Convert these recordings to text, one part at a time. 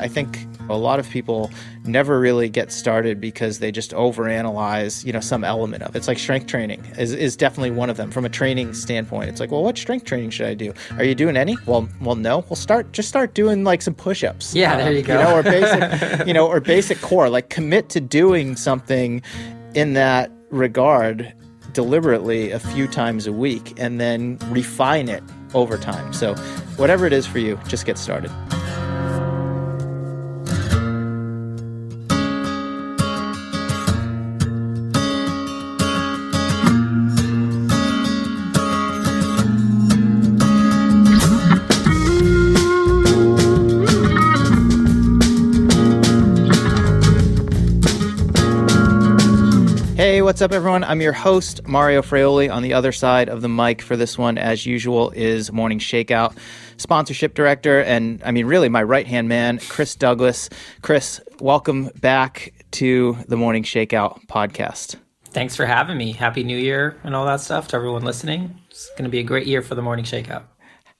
I think a lot of people never really get started because they just overanalyze, you know, some element of it. It's like strength training is, is definitely one of them from a training standpoint. It's like, well, what strength training should I do? Are you doing any? Well, well, no. Well, start just start doing like some push-ups. Yeah, there um, you go. You know, or basic, you know, or basic core. Like commit to doing something in that regard deliberately a few times a week and then refine it over time. So, whatever it is for you, just get started. What's up, everyone? I'm your host, Mario Fraioli. On the other side of the mic for this one, as usual, is Morning Shakeout sponsorship director, and I mean, really, my right hand man, Chris Douglas. Chris, welcome back to the Morning Shakeout podcast. Thanks for having me. Happy New Year and all that stuff to everyone listening. It's going to be a great year for the Morning Shakeout.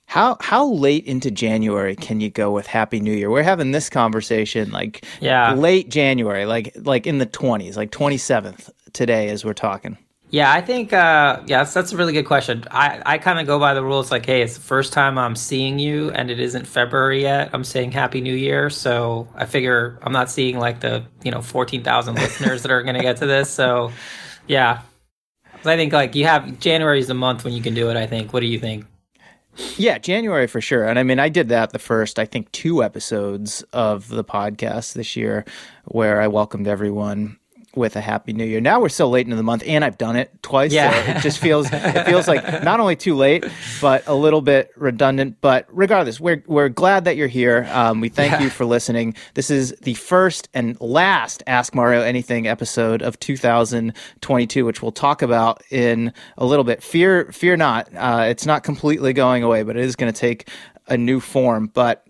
How how late into January can you go with Happy New Year? We're having this conversation like Yeah. late January, like like in the twenties, like twenty seventh today as we're talking. Yeah, I think uh, yeah, that's, that's a really good question. I, I kind of go by the rules like, hey, it's the first time I'm seeing you, and it isn't February yet. I'm saying Happy New Year, so I figure I'm not seeing like the you know fourteen thousand listeners that are going to get to this. So yeah, I think like you have January is the month when you can do it. I think. What do you think? Yeah, January for sure. And I mean, I did that the first, I think, two episodes of the podcast this year where I welcomed everyone with a happy new year. Now we're so late into the month and I've done it twice. Yeah. So it just feels it feels like not only too late, but a little bit redundant. But regardless, we're we're glad that you're here. Um, we thank Yeah. you for listening. This is the first and last Ask Mario Anything episode of 2022, which we'll talk about in a little bit. Fear fear not. Uh, it's not completely going away, but it is going to take a new form. But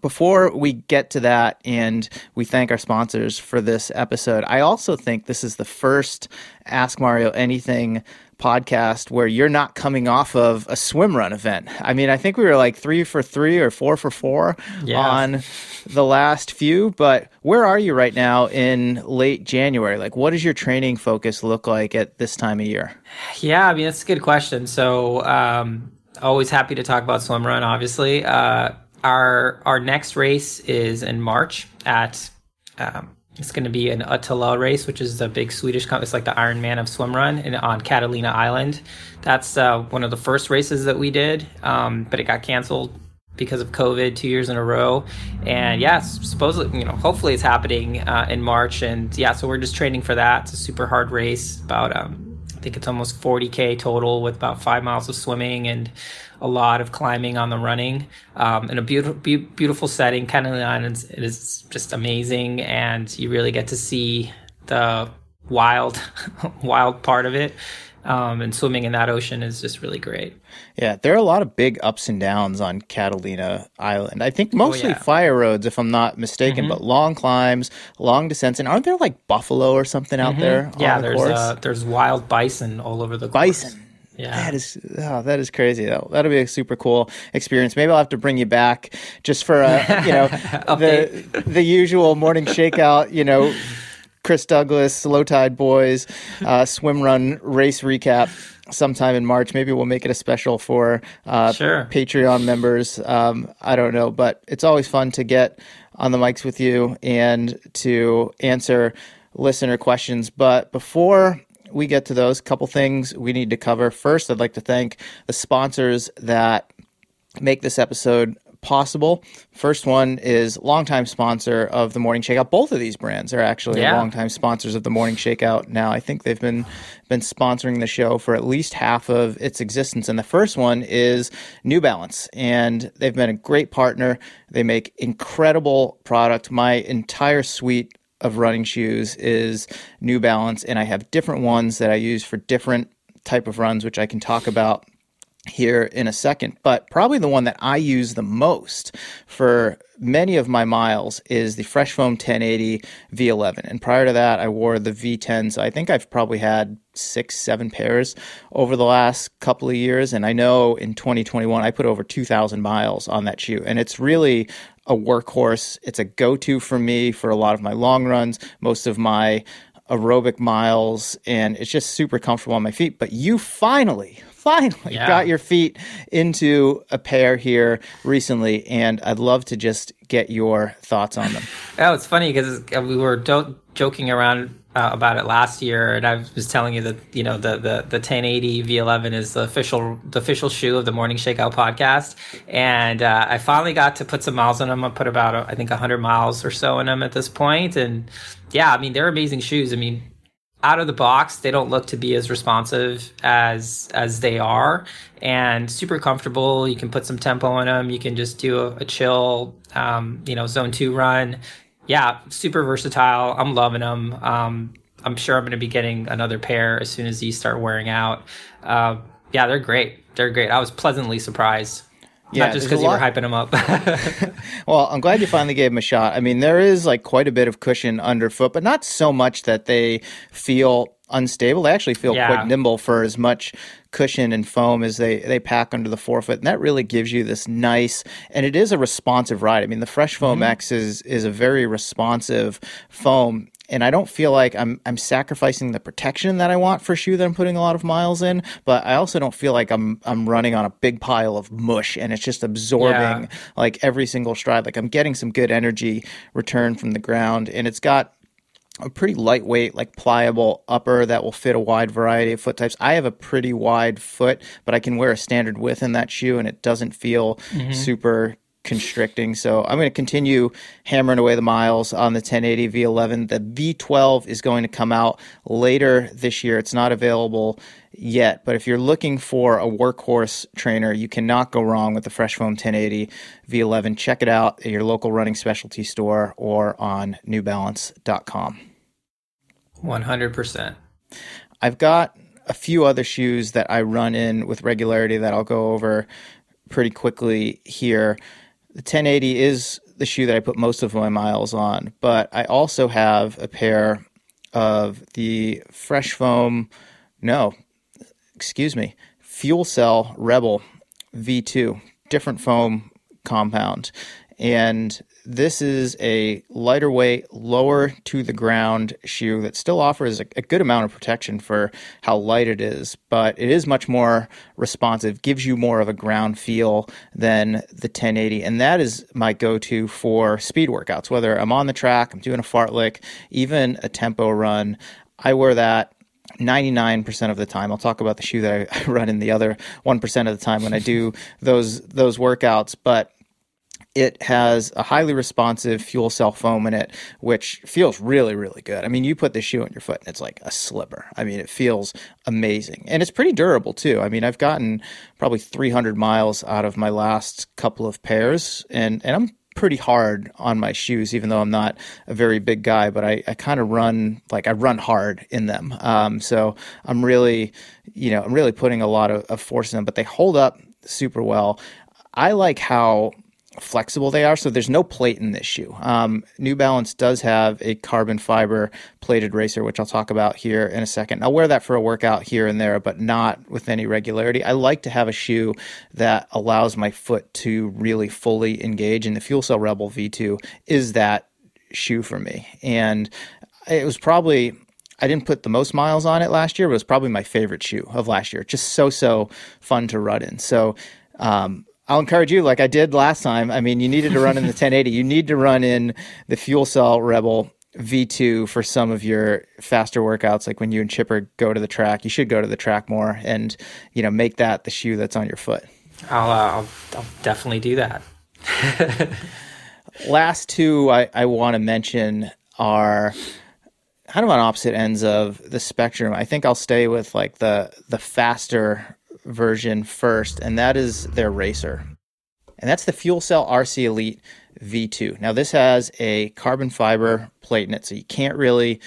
before we get to that and we thank our sponsors for this episode, I also think this is the first Ask Mario Anything podcast where you're not coming off of a swim run event. I mean, I think we were like three for three or four for four Yeah. on the last few, but where are you right now in late January? Like, what does your training focus look like at this time of year? Yeah, I mean that's a good question. So, um, always happy to talk about swim run. Obviously, uh, our our next race is in March at. Um, it's going to be an ÖTILLÖ race, which is the big Swedish. Com- it's like the Ironman of swim run in, on Catalina Island. That's uh, one of the first races that we did, um, but it got canceled because of COVID two years in a row. And yeah, supposedly, you know, hopefully it's happening uh, in March. And yeah, so we're just training for that. It's a super hard race, about um, I think it's almost 40k total with about five miles of swimming and a lot of climbing on the running um, in a beautiful, be- beautiful setting. Catalina Island it is just amazing, and you really get to see the wild, wild part of it. Um, and swimming in that ocean is just really great. Yeah, there are a lot of big ups and downs on Catalina Island. I think mostly yeah. Mm-hmm. fire roads, if I'm not mistaken, but long climbs, long descents. And aren't there like buffalo or something out there? Mm-hmm. Yeah, on the there's uh, there's wild bison all over the course. bison. Yeah. That is oh, that is crazy. That'll, that'll be a super cool experience. Maybe I'll have to bring you back just for a you know the the usual morning shakeout. You know, Chris Douglas, Low Tide Boys, uh, swim run race recap sometime in March. Maybe we'll make it a special for uh, Sure. Patreon members. Um, I don't know, but it's always fun to get on the mics with you and to answer listener questions. But before we get to those, couple things we need to cover. First, I'd like to thank the sponsors that make this episode possible. First one is longtime sponsor of the Morning Shakeout. Both of these brands are actually Yeah. longtime sponsors of the Morning Shakeout. Now, I think they've been been sponsoring the show for at least half of its existence. And the first one is New Balance, and they've been a great partner. They make incredible product. My entire suite of running shoes is New Balance, and I have different ones that I use for different type of runs, which I can talk about here in a second. But probably the one that I use the most for many of my miles is the Fresh Foam 1080 V11. And prior to that, I wore the V10s. I think I've probably had six, seven pairs over the last couple of years. And I know in 2021, I put over 2,000 miles on that shoe. And it's really a workhorse. It's a go to for me for a lot of my long runs, most of my aerobic miles, and it's just super comfortable on my feet. But you finally, finally yeah. got your feet into a pair here recently, and I'd love to just get your thoughts on them. Oh, it's funny because we were do- joking around uh, about it last year, and I was telling you that you know the the the 1080 V11 is the official the official shoe of the Morning Shakeout podcast, and uh, I finally got to put some miles on them. I put about I think 100 miles or so in them at this point, and yeah, I mean they're amazing shoes. I mean out of the box they don't look to be as responsive as as they are. And super comfortable you can put some tempo in them you can just do a, a chill um, you know zone two run. Yeah super versatile i'm loving them um, i'm sure i'm going to be getting another pair as soon as these start wearing out. Uh, yeah they're great they're great. I was pleasantly surprised yeah, Not just because you were hyping them up. well, I'm glad you finally gave them a shot. I mean, there is like quite a bit of cushion underfoot, but not so much that they feel unstable. They actually feel yeah. quite nimble for as much cushion and foam as they, they pack under the forefoot. And that really gives you this nice, and it is a responsive ride. I mean, the Fresh Foam mm-hmm. X is, is a very responsive foam and I don't feel like I'm I'm sacrificing the protection that I want for a shoe that I'm putting a lot of miles in, but I also don't feel like I'm I'm running on a big pile of mush and it's just absorbing yeah. like every single stride. Like I'm getting some good energy return from the ground, and it's got a pretty lightweight, like pliable upper that will fit a wide variety of foot types. I have a pretty wide foot, but I can wear a standard width in that shoe and it doesn't feel mm-hmm. super constricting. So I'm going to continue hammering away the miles on the 1080 V11. The V12 is going to come out later this year. It's not available yet, but if you're looking for a workhorse trainer, you cannot go wrong with the Fresh Foam 1080 V11. Check it out at your local running specialty store or on newbalance.com. 100%. I've got a few other shoes that I run in with regularity that I'll go over pretty quickly here the 1080 is the shoe that I put most of my miles on, but I also have a pair of the Fresh Foam, no, excuse me, Fuel Cell Rebel V2, different foam compound. And this is a lighter weight, lower to the ground shoe that still offers a, a, good amount of protection for how light it is, but it is much more responsive, gives you more of a ground feel than the 1080. And that is my go to for speed workouts, whether I'm on the track, I'm doing a fartlek, even a tempo run. I wear that 99% of the time. I'll talk about the shoe that I run in the other 1% of the time when I do those those workouts, but it has a highly responsive fuel cell foam in it, which feels really, really good. I mean, you put the shoe on your foot and it's like a slipper. I mean, it feels amazing. And it's pretty durable too. I mean, I've gotten probably 300 miles out of my last couple of pairs, and, and I'm pretty hard on my shoes, even though I'm not a very big guy, but I, I kind of run like I run hard in them. Um, so I'm really, you know, I'm really putting a lot of, of force in them, but they hold up super well. I like how flexible they are. So there's no plate in this shoe. Um, New Balance does have a carbon fiber plated racer, which I'll talk about here in a second. I'll wear that for a workout here and there, but not with any regularity. I like to have a shoe that allows my foot to really fully engage, and the Fuel Cell Rebel V2 is that shoe for me. And it was probably I didn't put the most miles on it last year, but it was probably my favorite shoe of last year. Just so so fun to run in. So um, I'll encourage you, like I did last time. I mean, you needed to run in the 1080. You need to run in the Fuel Cell Rebel V2 for some of your faster workouts, like when you and Chipper go to the track. You should go to the track more and you know make that the shoe that's on your foot. I'll uh, I'll, I'll definitely do that. Last two I, I want to mention are kind of on opposite ends of the spectrum. I think I'll stay with like the the faster version first, and that is their racer. And that's the Fuel Cell RC Elite V2. Now, this has a carbon fiber plate in it, so you can't really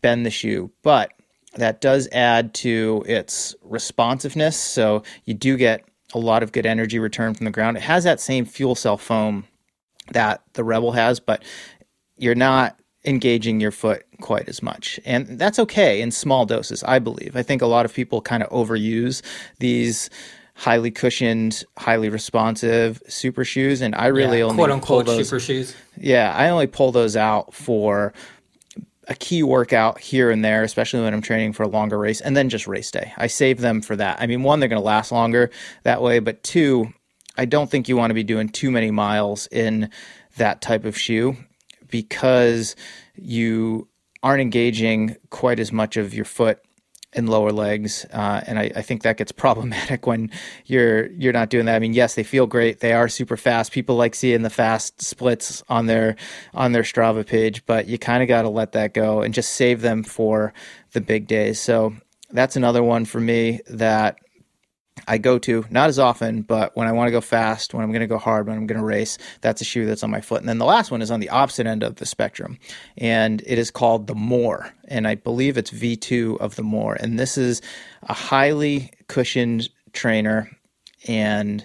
bend the shoe, but that does add to its responsiveness. So you do get a lot of good energy return from the ground. It has that same fuel cell foam that the Rebel has, but you're not engaging your foot quite as much. And that's okay in small doses, I believe. I think a lot of people kind of overuse these highly cushioned, highly responsive super shoes, and I really yeah, only quote unquote pull those, super shoes. Yeah, I only pull those out for a key workout here and there, especially when I'm training for a longer race, and then just race day. I save them for that. I mean, one, they're going to last longer that way, but two, I don't think you want to be doing too many miles in that type of shoe because you aren't engaging quite as much of your foot and lower legs, uh, and I, I, think that gets problematic when you're you're not doing that. I mean, yes, they feel great; they are super fast. People like seeing the fast splits on their on their Strava page, but you kind of got to let that go and just save them for the big days. So that's another one for me that I go to, not as often, but when I want to go fast, when I'm going to go hard, when I'm going to race, that's a shoe that's on my foot. And then the last one is on the opposite end of the spectrum, and it is called the More. And I believe it's V2 of the More. And this is a highly cushioned trainer, and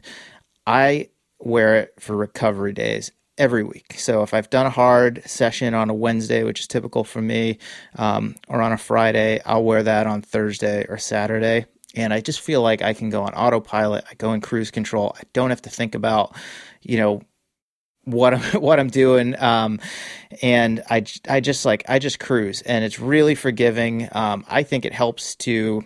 I wear it for recovery days every week. So if I've done a hard session on a Wednesday, which is typical for me, um, or on a Friday, I'll wear that on Thursday or Saturday and I just feel like I can go on autopilot. I go in cruise control. I don't have to think about, you know, what I'm what I'm doing, um, and I I just like I just cruise, and it's really forgiving. Um, I think it helps to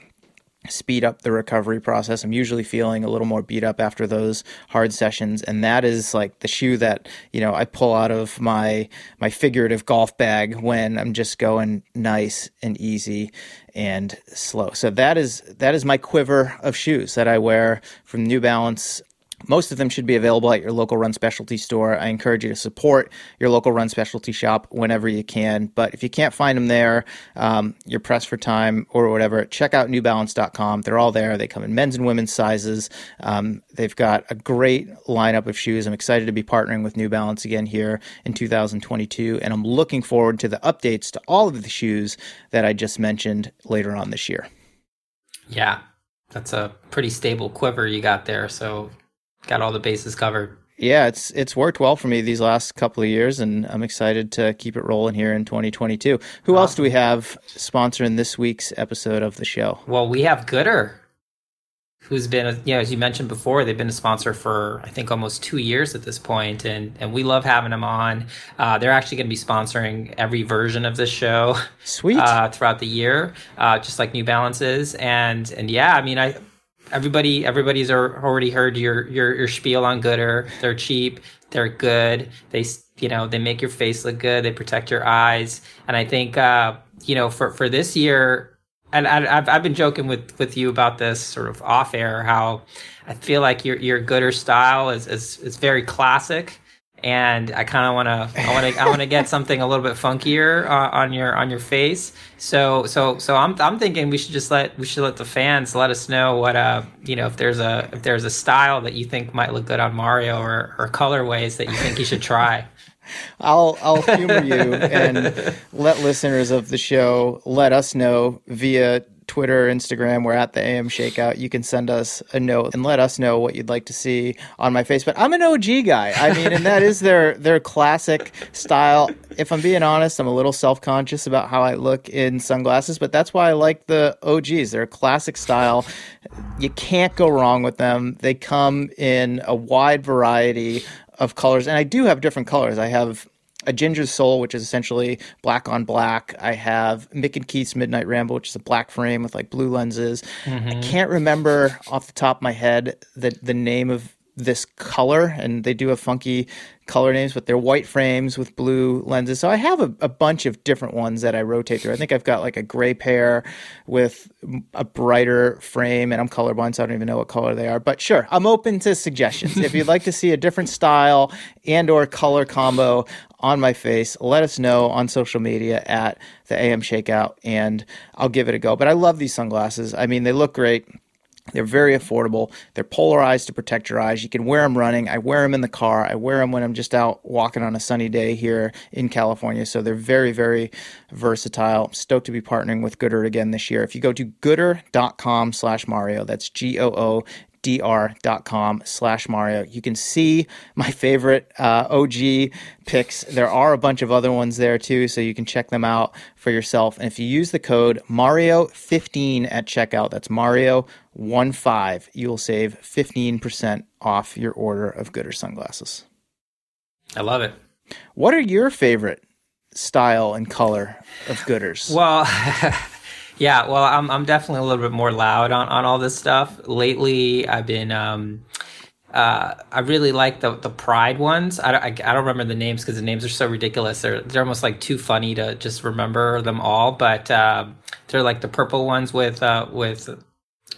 speed up the recovery process. I'm usually feeling a little more beat up after those hard sessions and that is like the shoe that, you know, I pull out of my my figurative golf bag when I'm just going nice and easy and slow. So that is that is my quiver of shoes that I wear from New Balance most of them should be available at your local run specialty store. I encourage you to support your local run specialty shop whenever you can. But if you can't find them there, um, you're pressed for time or whatever, check out newbalance.com. They're all there. They come in men's and women's sizes. Um, they've got a great lineup of shoes. I'm excited to be partnering with New Balance again here in 2022. And I'm looking forward to the updates to all of the shoes that I just mentioned later on this year. Yeah, that's a pretty stable quiver you got there. So got all the bases covered. Yeah, it's it's worked well for me these last couple of years, and I'm excited to keep it rolling here in 2022. Who awesome. else do we have sponsoring this week's episode of the show? Well, we have Goodr, who's been, a, you know, as you mentioned before, they've been a sponsor for I think almost two years at this point, and and we love having them on. Uh, they're actually going to be sponsoring every version of this show, sweet, uh, throughout the year, uh, just like New Balances, and and yeah, I mean, I everybody everybody's already heard your your your spiel on Goodr. They're cheap, they're good. They you know they make your face look good. They protect your eyes, and I think uh, you know for for this year. And I, have I've been joking with, with you about this sort of off air. How I feel like your your Goodr style is is, is very classic, and I kind of want to I want to I want to get something a little bit funkier uh, on your on your face. So so so I'm I'm thinking we should just let we should let the fans let us know what uh you know if there's a if there's a style that you think might look good on Mario or or colorways that you think you should try. I'll I'll humor you and let listeners of the show let us know via Twitter, Instagram, we're at the AM Shakeout. You can send us a note and let us know what you'd like to see on my face. But I'm an OG guy. I mean, and that is their their classic style. If I'm being honest, I'm a little self conscious about how I look in sunglasses, but that's why I like the OGs. They're a classic style. You can't go wrong with them. They come in a wide variety of colors, and I do have different colors. I have a Ginger's Soul, which is essentially black on black. I have Mick and Keith's Midnight Ramble, which is a black frame with like blue lenses. Mm-hmm. I can't remember off the top of my head the the name of this color, and they do have funky color names, but they're white frames with blue lenses. So I have a, a, bunch of different ones that I rotate through. I think I've got like a gray pair with a brighter frame, and I'm colorblind, so I don't even know what color they are. But sure, I'm open to suggestions. if you'd like to see a different style and or color combo on my face, let us know on social media at the AM Shakeout, and I'll give it a go. But I love these sunglasses. I mean, they look great they're very affordable. They're polarized to protect your eyes. You can wear them running. I wear them in the car. I wear them when I'm just out walking on a sunny day here in California. So they're very, very versatile. Stoked to be partnering with Goodr again this year. If you go to goodr.com slash Mario, that's G O O dr.com slash mario you can see my favorite uh, og picks there are a bunch of other ones there too so you can check them out for yourself and if you use the code mario15 at checkout that's mario 15 you will save 15% off your order of goodr sunglasses i love it what are your favorite style and color of goodrs well Yeah, well, I'm I'm definitely a little bit more loud on, on all this stuff. Lately, I've been um, uh, I really like the the Pride ones. I, I, I don't remember the names because the names are so ridiculous. They're they're almost like too funny to just remember them all. But uh, they're like the purple ones with uh, with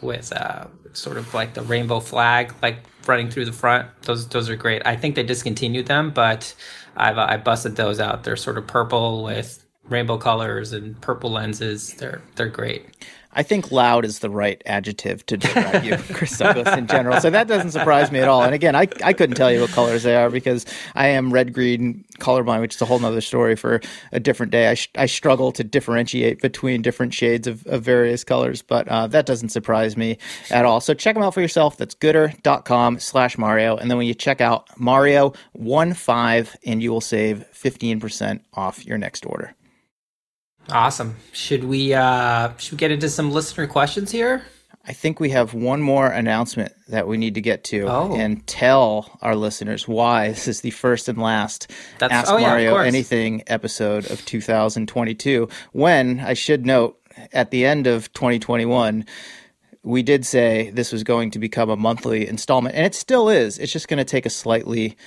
with uh, sort of like the rainbow flag like running through the front. Those those are great. I think they discontinued them, but I've I busted those out. They're sort of purple with rainbow colors and purple lenses. They're they're great. I think loud is the right adjective to describe you, Chris Douglas, in general. So that doesn't surprise me at all. And again, I, I couldn't tell you what colors they are because I am red green colorblind, which is a whole other story for a different day. I, sh- I struggle to differentiate between different shades of, of various colors, but uh, that doesn't surprise me at all. So check them out for yourself. That's goodr.com slash Mario. And then when you check out Mario 1-5, and you will save 15% off your next order. Awesome. Should we uh should we get into some listener questions here? I think we have one more announcement that we need to get to oh. and tell our listeners why this is the first and last That's, Ask oh, Mario yeah, Anything episode of 2022. When I should note at the end of 2021, we did say this was going to become a monthly installment, and it still is. It's just going to take a slightly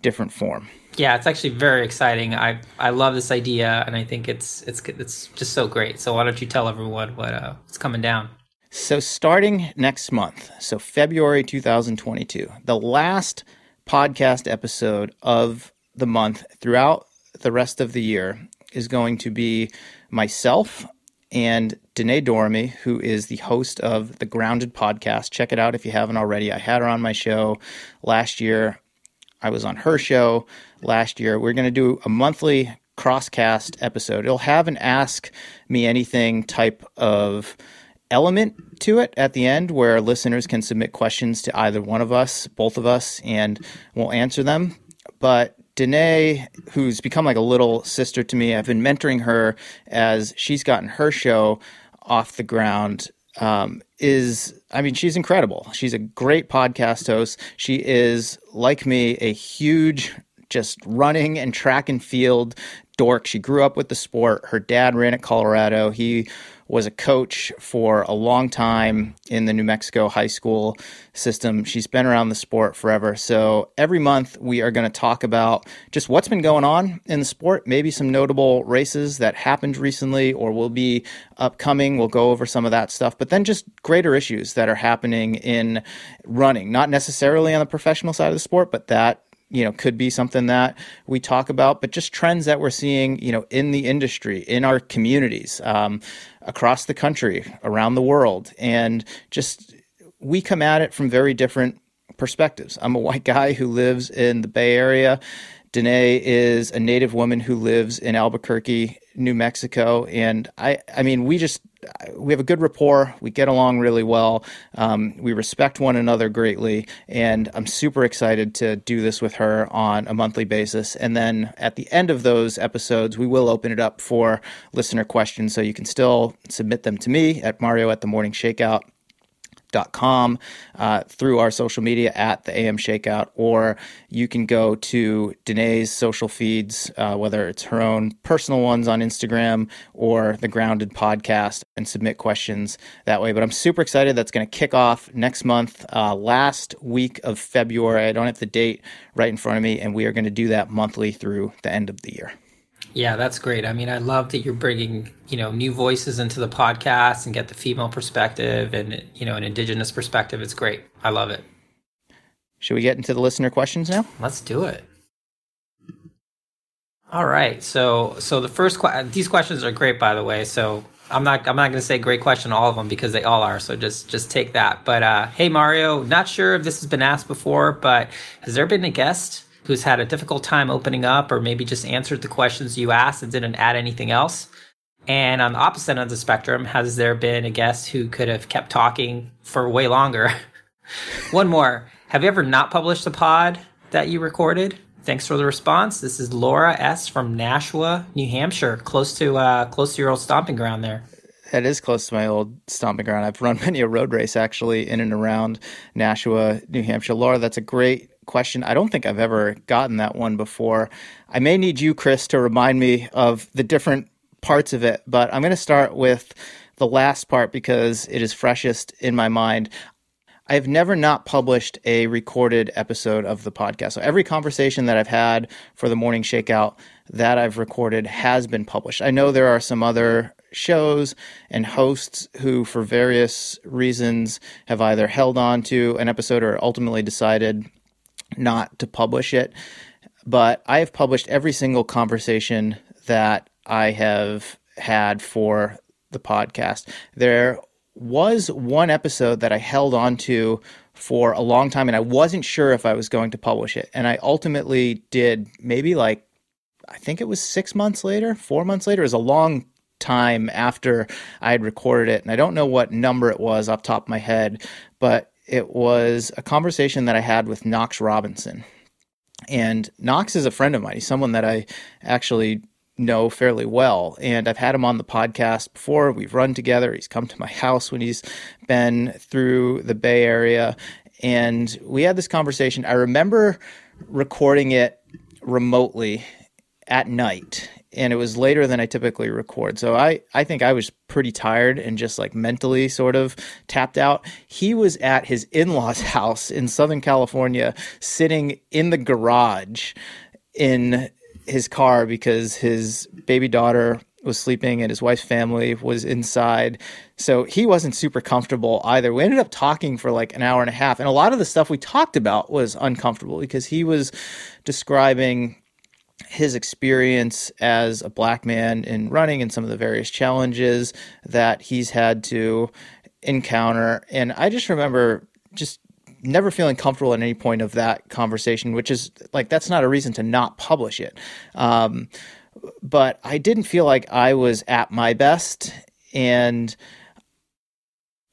different form yeah, it's actually very exciting. I I love this idea, and I think it's it's it's just so great. So why don't you tell everyone what uh, what's coming down? So starting next month, so February 2022, the last podcast episode of the month throughout the rest of the year is going to be myself and Danae Dormy, who is the host of the Grounded podcast. Check it out if you haven't already. I had her on my show last year. I was on her show last year. We're going to do a monthly crosscast episode. It'll have an ask me anything type of element to it at the end where listeners can submit questions to either one of us, both of us, and we'll answer them. But Danae, who's become like a little sister to me, I've been mentoring her as she's gotten her show off the ground. Um, is I mean, she's incredible. She's a great podcast host. She is, like me, a huge just running and track and field dork. She grew up with the sport. Her dad ran at Colorado. He was a coach for a long time in the New Mexico high school system. She's been around the sport forever. So every month we are going to talk about just what's been going on in the sport, maybe some notable races that happened recently or will be upcoming. We'll go over some of that stuff, but then just greater issues that are happening in running, not necessarily on the professional side of the sport, but that you know could be something that we talk about but just trends that we're seeing you know in the industry in our communities um, across the country around the world. And just we come at it from very different perspectives. I'm a white guy who lives in the bay area. Danae is a native woman who lives in Albuquerque, New Mexico, and I I mean we just we have a good rapport. We get along really well. Um, we respect one another greatly, and I'm super excited to do this with her on a monthly basis. And then at the end of those episodes, we will open it up for listener questions, so you can still submit them to me at Mario at the Morning Shakeout com uh, through our social media at the AM Shakeout, or you can go to Danae's social feeds, uh, whether it's her own personal ones on Instagram or the Grounded podcast, and submit questions that way. But I'm super excited. That's going to kick off next month, uh, last week of February. I don't have the date right in front of me, and we are going to do that monthly through the end of the year. Yeah, that's great. I mean, I love that you're bringing, you know, new voices into the podcast and get the female perspective and, you know, an indigenous perspective. It's great. I love it. Should we get into the listener questions now? Let's do it. All right. So, so the first que- these questions are great, by the way. So I'm not I'm not going to say great question all of them because they all are. So just just take that. But uh, hey, Mario, not sure if this has been asked before, but has there been a guest who's had a difficult time opening up or maybe just answered the questions you asked and didn't add anything else? And on the opposite end of the spectrum, has there been a guest who could have kept talking for way longer One more. Have you ever not published a pod that you recorded? Thanks for the response. This is Laura S from Nashua, New Hampshire, close to uh, close to your old stomping ground there. That is close to my old stomping ground. I've run many a road race actually in and around Nashua, New Hampshire. Laura, that's a great question. I don't think I've ever gotten that one before. I may need you, Chris, to remind me of the different parts of it, but I'm going to start with the last part because it is freshest in my mind. I've never not published a recorded episode of the podcast. So every conversation that I've had for the morning shakeout that I've recorded has been published. I know there are some other shows and hosts who, for various reasons, have either held on to an episode or ultimately decided not to publish it. But I have published every single conversation that I have had for the podcast. There was one episode that I held on to for a long time and I wasn't sure if I was going to publish it. And I ultimately did maybe like, I think it was six months later, four months later. It was a long time after I had recorded it. And I don't know what number it was off top of my head, but it was a conversation that I had with Knox Robinson. And Knox is a friend of mine. He's someone that I actually know fairly well. And I've had him on the podcast before. We've run together. He's come to my house when he's been through the Bay Area. And we had this conversation. I remember recording it remotely at night and it was later than I typically record. So I, I think I was pretty tired and just like mentally sort of tapped out. He was at his in law's house in Southern California, sitting in the garage in his car because his baby daughter was sleeping and his wife's family was inside. So he wasn't super comfortable either. We ended up talking for like an hour and a half. And a lot of the stuff we talked about was uncomfortable because he was describing his experience as a black man in running and some of the various challenges that he's had to encounter. And I just remember just never feeling comfortable at any point of that conversation, which is like that's not a reason to not publish it. Um, but I didn't feel like I was at my best, and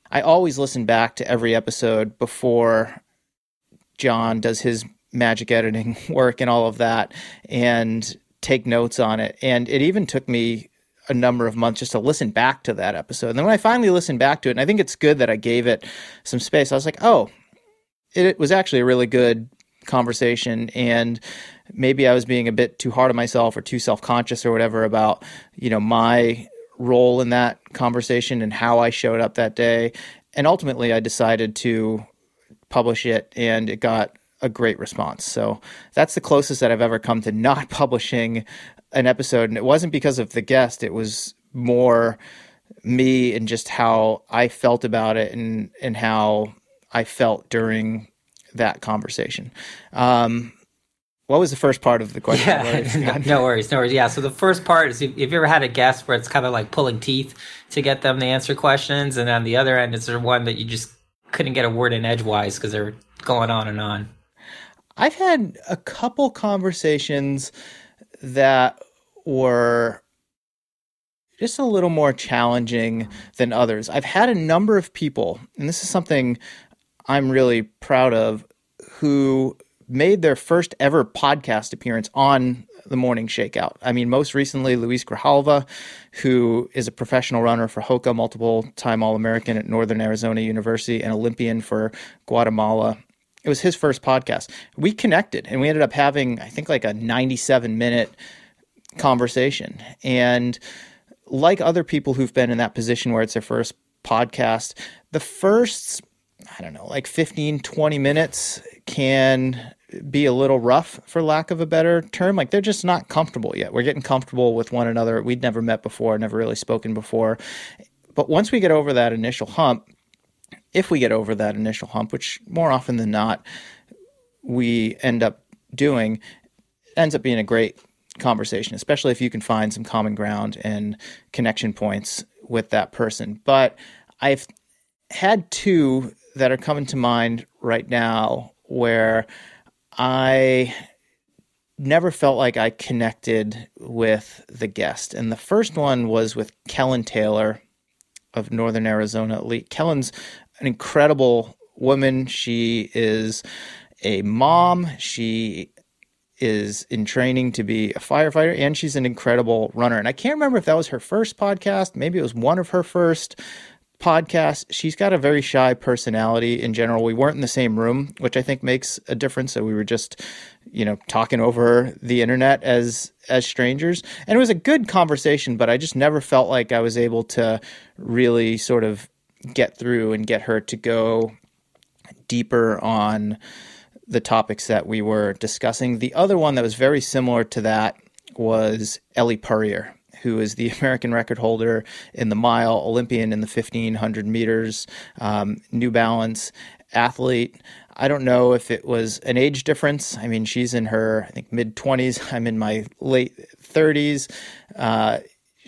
I always listen back to every episode before John does his magic editing work and all of that and take notes on it. And it even took me a number of months just to listen back to that episode. And then when I finally listened back to it, and I think it's good that I gave it some space, I was like, oh, it, was actually a really good conversation. And maybe I was being a bit too hard on myself or too self conscious or whatever about, you know, my role in that conversation and how I showed up that day. And ultimately, I decided to publish it, and it got a great response. So that's the closest that I've ever come to not publishing an episode. And it wasn't because of the guest, it was more me and just how I felt about it and, and how I felt during that conversation. Um, what was the first part of the question? Yeah, no worries, no worries. Yeah, so the first part is if you've ever had a guest where it's kind of like pulling teeth to get them to answer questions, and on the other end, is there one that you just couldn't get a word in edgewise because they're going on and on? I've had a couple conversations that were just a little more challenging than others. I've had a number of people, and this is something I'm really proud of, who made their first ever podcast appearance on the Morning Shakeout. I mean, most recently, Luis Grijalva, who is a professional runner for Hoka, multiple time All American at Northern Arizona University, and Olympian for Guatemala it was his first podcast. We connected and we ended up having, I think, like a 97 minute conversation. And like other people who've been in that position where it's their first podcast, the first, I don't know, like 15, 20 minutes can be a little rough for lack of a better term. Like they're just not comfortable yet. We're getting comfortable with one another. We'd never met before, never really spoken before. But once we get over that initial hump, if we get over that initial hump, which more often than not we end up doing, ends up being a great conversation, especially if you can find some common ground and connection points with that person. But I've had two that are coming to mind right now where I never felt like I connected with the guest. And the first one was with Kellyn Taylor of Northern Arizona Elite. Kellyn's an incredible woman. She is a mom. She is in training to be a firefighter and she's an incredible runner. And I can't remember if that was her first podcast. Maybe it was one of her first podcasts. She's got a very shy personality in general. We weren't in the same room, which I think makes a difference. So we were just, you know, talking over the internet as as strangers. And it was a good conversation, but I just never felt like I was able to really sort of get through and get her to go deeper on the topics that we were discussing. The other one that was very similar to that was Elle Purrier, who is the American record holder in the mile, Olympian in the 1500 meters, um, New Balance athlete. I don't know if it was an age difference. I mean, she's in her, I think, mid 20s. I'm in my late 30s. Uh,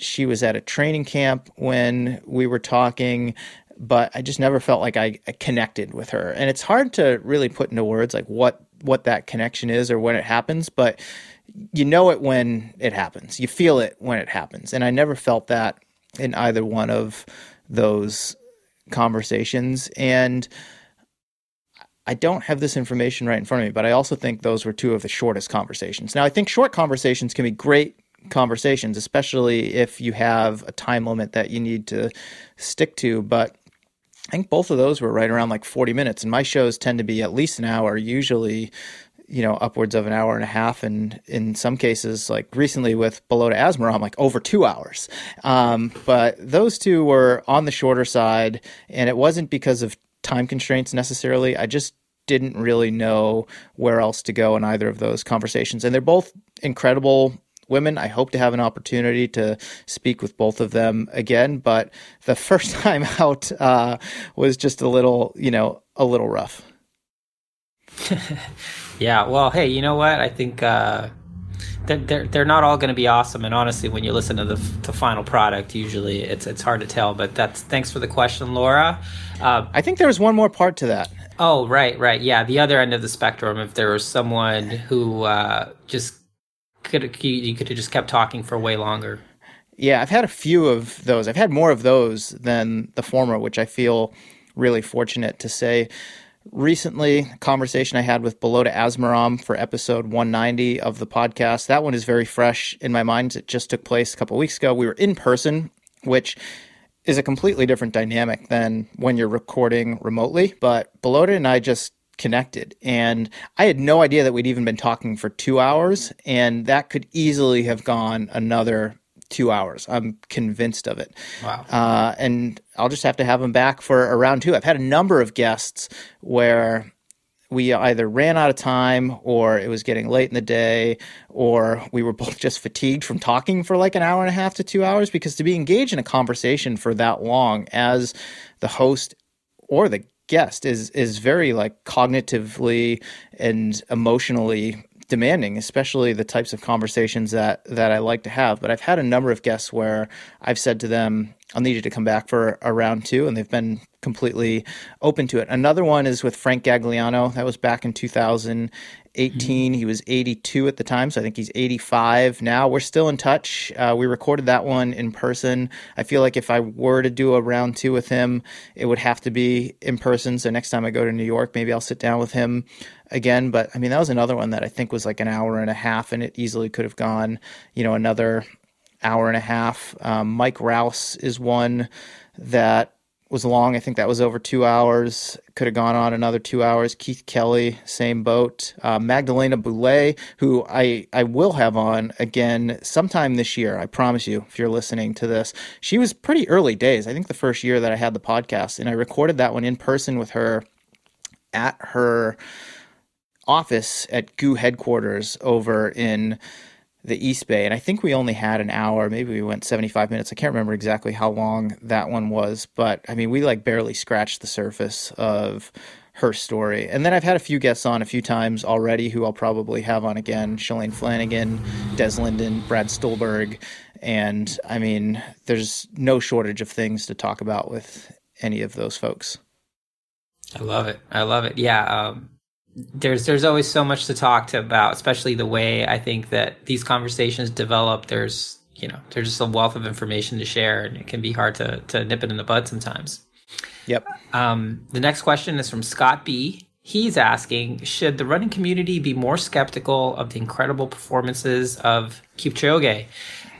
she was at a training camp when we were talking but I just never felt like I connected with her. And it's hard to really put into words like what what that connection is or when it happens, but you know it when it happens. You feel it when it happens. And I never felt that in either one of those conversations and I don't have this information right in front of me, but I also think those were two of the shortest conversations. Now, I think short conversations can be great conversations, especially if you have a time limit that you need to stick to. But I think both of those were right around like 40 minutes. And my shows tend to be at least an hour, usually, you know, upwards of an hour and a half. And in some cases, like recently with Bolota Asmerom, I'm like over two hours. Um, but those two were on the shorter side. And it wasn't because of time constraints necessarily. I just didn't really know where else to go in either of those conversations. And they're both incredible women. I hope to have an opportunity to speak with both of them again, but the first time out uh, was just a little, you know, a little rough. yeah. Well, hey, you know what? I think uh, they're, they're they're not all going to be awesome. And honestly, when you listen to the, the final product, usually it's it's hard to tell. But that's thanks for the question, Laura. Uh, I think there was one more part to that. Oh, right, right. Yeah, the other end of the spectrum. If there was someone who uh, just could you could have just kept talking for way longer. Yeah, I've had a few of those. I've had more of those than the former, which I feel really fortunate to say. Recently, conversation I had with Bolota Asmerom for episode 190 of the podcast. That one is very fresh in my mind. It just took place a couple weeks ago. We were in person, which is a completely different dynamic than when you're recording remotely. But Bolota and I just connected. And I had no idea that we'd even been talking for two hours, and that could easily have gone another two hours. I'm convinced of it. Wow. Uh, and I'll just have to have him back for a round two. I've had a number of guests where we either ran out of time or it was getting late in the day or we were both just fatigued from talking for like an hour and a half to two hours because to be engaged in a conversation for that long as the host or the guest is is very like cognitively and emotionally demanding, especially the types of conversations that that I like to have. But I've had a number of guests where I've said to them, "I'll need you to come back for a round two, and they've been completely open to it. Another one is with Frank Gagliano. That was back in 2000 18. Mm-hmm. He was 82 at the time, so I think he's 85 now. We're still in touch. Uh, we recorded that one in person. I feel like if I were to do a round two with him, it would have to be in person. So next time I go to New York, maybe I'll sit down with him again. But I mean, that was another one that I think was like an hour and a half, and it easily could have gone, you know, another hour and a half. Um, Mike Rouse is one that was long. I think that was over two hours. Could have gone on another two hours. Keith Kelly, same boat. Uh, Magdalena Boulet, who I, I will have on again sometime this year. I promise you, if you're listening to this. She was pretty early days. I think the first year that I had the podcast, and I recorded that one in person with her at her office at GU headquarters over in the East Bay, and I think we only had an hour. Maybe we went 75 minutes. I can't remember exactly how long that one was, but I mean, we like barely scratched the surface of her story. And then I've had a few guests on a few times already who I'll probably have on again Shalane Flanagan, Des Linden, Brad Stulberg. And I mean, there's no shortage of things to talk about with any of those folks. I love it. I love it. Yeah. Um, there's there's always so much to talk to about, especially the way I think that these conversations develop. There's you know there's just a wealth of information to share, and it can be hard to to nip it in the bud sometimes. Yep. Um, the next question is from Scott B. He's asking Should the running community be more skeptical of the incredible performances of Kipchoge?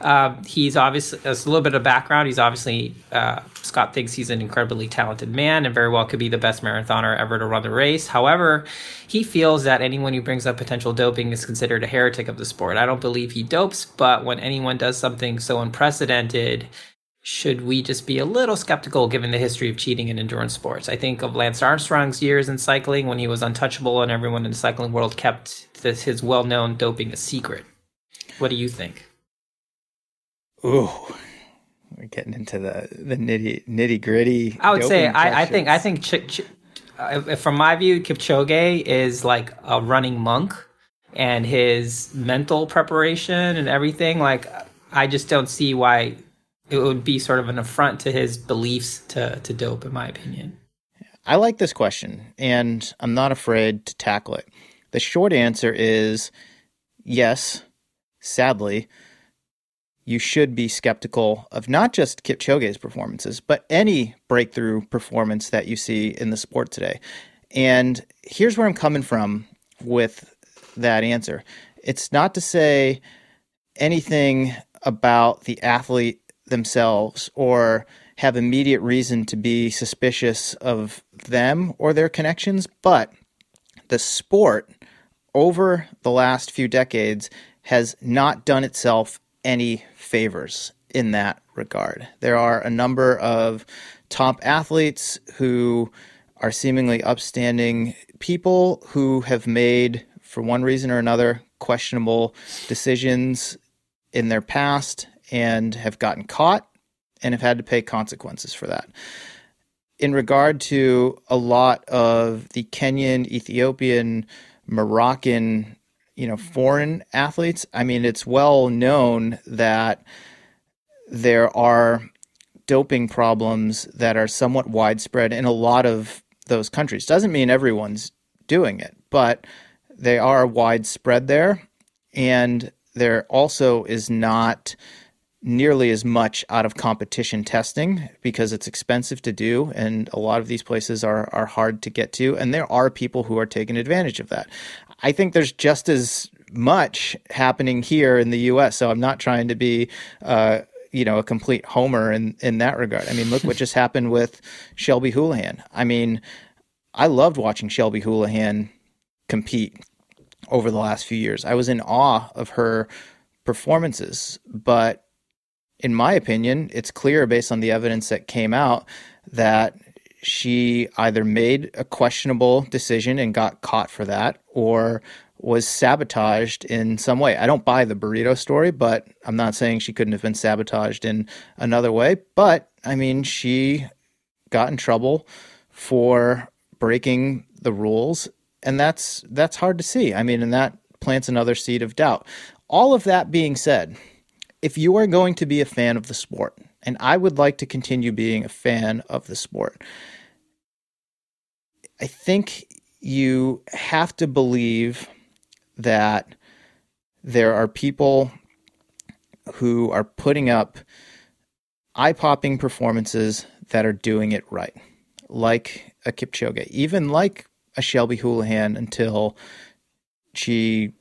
Uh, he's obviously, as a little bit of background, he's obviously, uh, Scott thinks he's an incredibly talented man and very well could be the best marathoner ever to run the race. However, he feels that anyone who brings up potential doping is considered a heretic of the sport. I don't believe he dopes, but when anyone does something so unprecedented, should we just be a little skeptical given the history of cheating in endurance sports? I think of Lance Armstrong's years in cycling when he was untouchable and everyone in the cycling world kept this, his well known doping a secret. What do you think? Ooh, we're getting into the the nitty nitty gritty. I would say I, I, think I think Ch- Ch- uh, from my view, Kipchoge is like a running monk, and his mental preparation and everything. Like I just don't see why it would be sort of an affront to his beliefs to to dope, in my opinion. I like this question, and I'm not afraid to tackle it. The short answer is yes. Sadly, you should be skeptical of not just Kipchoge's performances, but any breakthrough performance that you see in the sport today. And here's where I'm coming from with that answer. It's not to say anything about the athlete themselves or have immediate reason to be suspicious of them or their connections, but the sport over the last few decades has not done itself any favors in that regard. There are a number of top athletes who are seemingly upstanding people who have made, for one reason or another, questionable decisions in their past and have gotten caught and have had to pay consequences for that. In regard to a lot of the Kenyan, Ethiopian, Moroccan you know foreign athletes. I mean it's well known that there are doping problems that are somewhat widespread in a lot of those countries. Doesn't mean everyone's doing it but they are widespread there. And there also is not nearly as much out of competition testing because it's expensive to do and a lot of these places are are hard to get to and there are people who are taking advantage of that. I think there's just as much happening here in the US so I'm not trying to be uh, you know a complete homer in in that regard. I mean look what just happened with Shelby Houlihan. I mean I loved watching Shelby Houlihan compete over the last few years. I was in awe of her performances, but in my opinion, it's clear based on the evidence that came out that she either made a questionable decision and got caught for that or was sabotaged in some way. I don't buy the burrito story, but I'm not saying she couldn't have been sabotaged in another way. But I mean, she got in trouble for breaking the rules, and that's that's hard to see. I mean, and that plants another seed of doubt. All of that being said, if you are going to be a fan of the sport, and I would like to continue being a fan of the sport, I think you have to believe that there are people who are putting up eye popping performances that are doing it right, like a Kipchoge, even like a Shelby Houlihan until she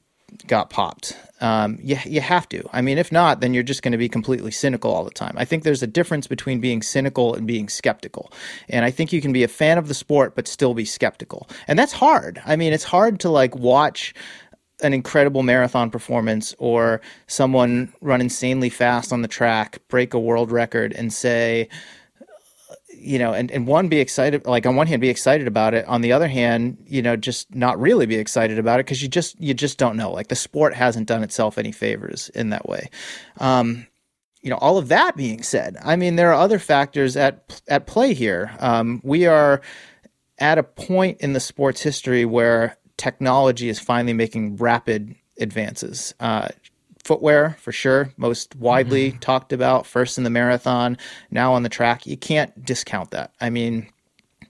got popped. Um, you, you have to. I mean, if not, then you're just going to be completely cynical all the time. I think there's a difference between being cynical and being skeptical. And I think you can be a fan of the sport, but still be skeptical. And that's hard. I mean, it's hard to like watch an incredible marathon performance or someone run insanely fast on the track, break a world record, and say, you know, and, and one, be excited, like on one hand, be excited about it. On the other hand, you know, just not really be excited about it because you just, you just don't know. Like the sport hasn't done itself any favors in that way. Um, you know, all of that being said, I mean, there are other factors at, at play here. Um, we are at a point in the sport's history where technology is finally making rapid advances. Uh, footwear for sure, most widely mm-hmm. talked about, first in the marathon, now on the track. You can't discount that. I mean,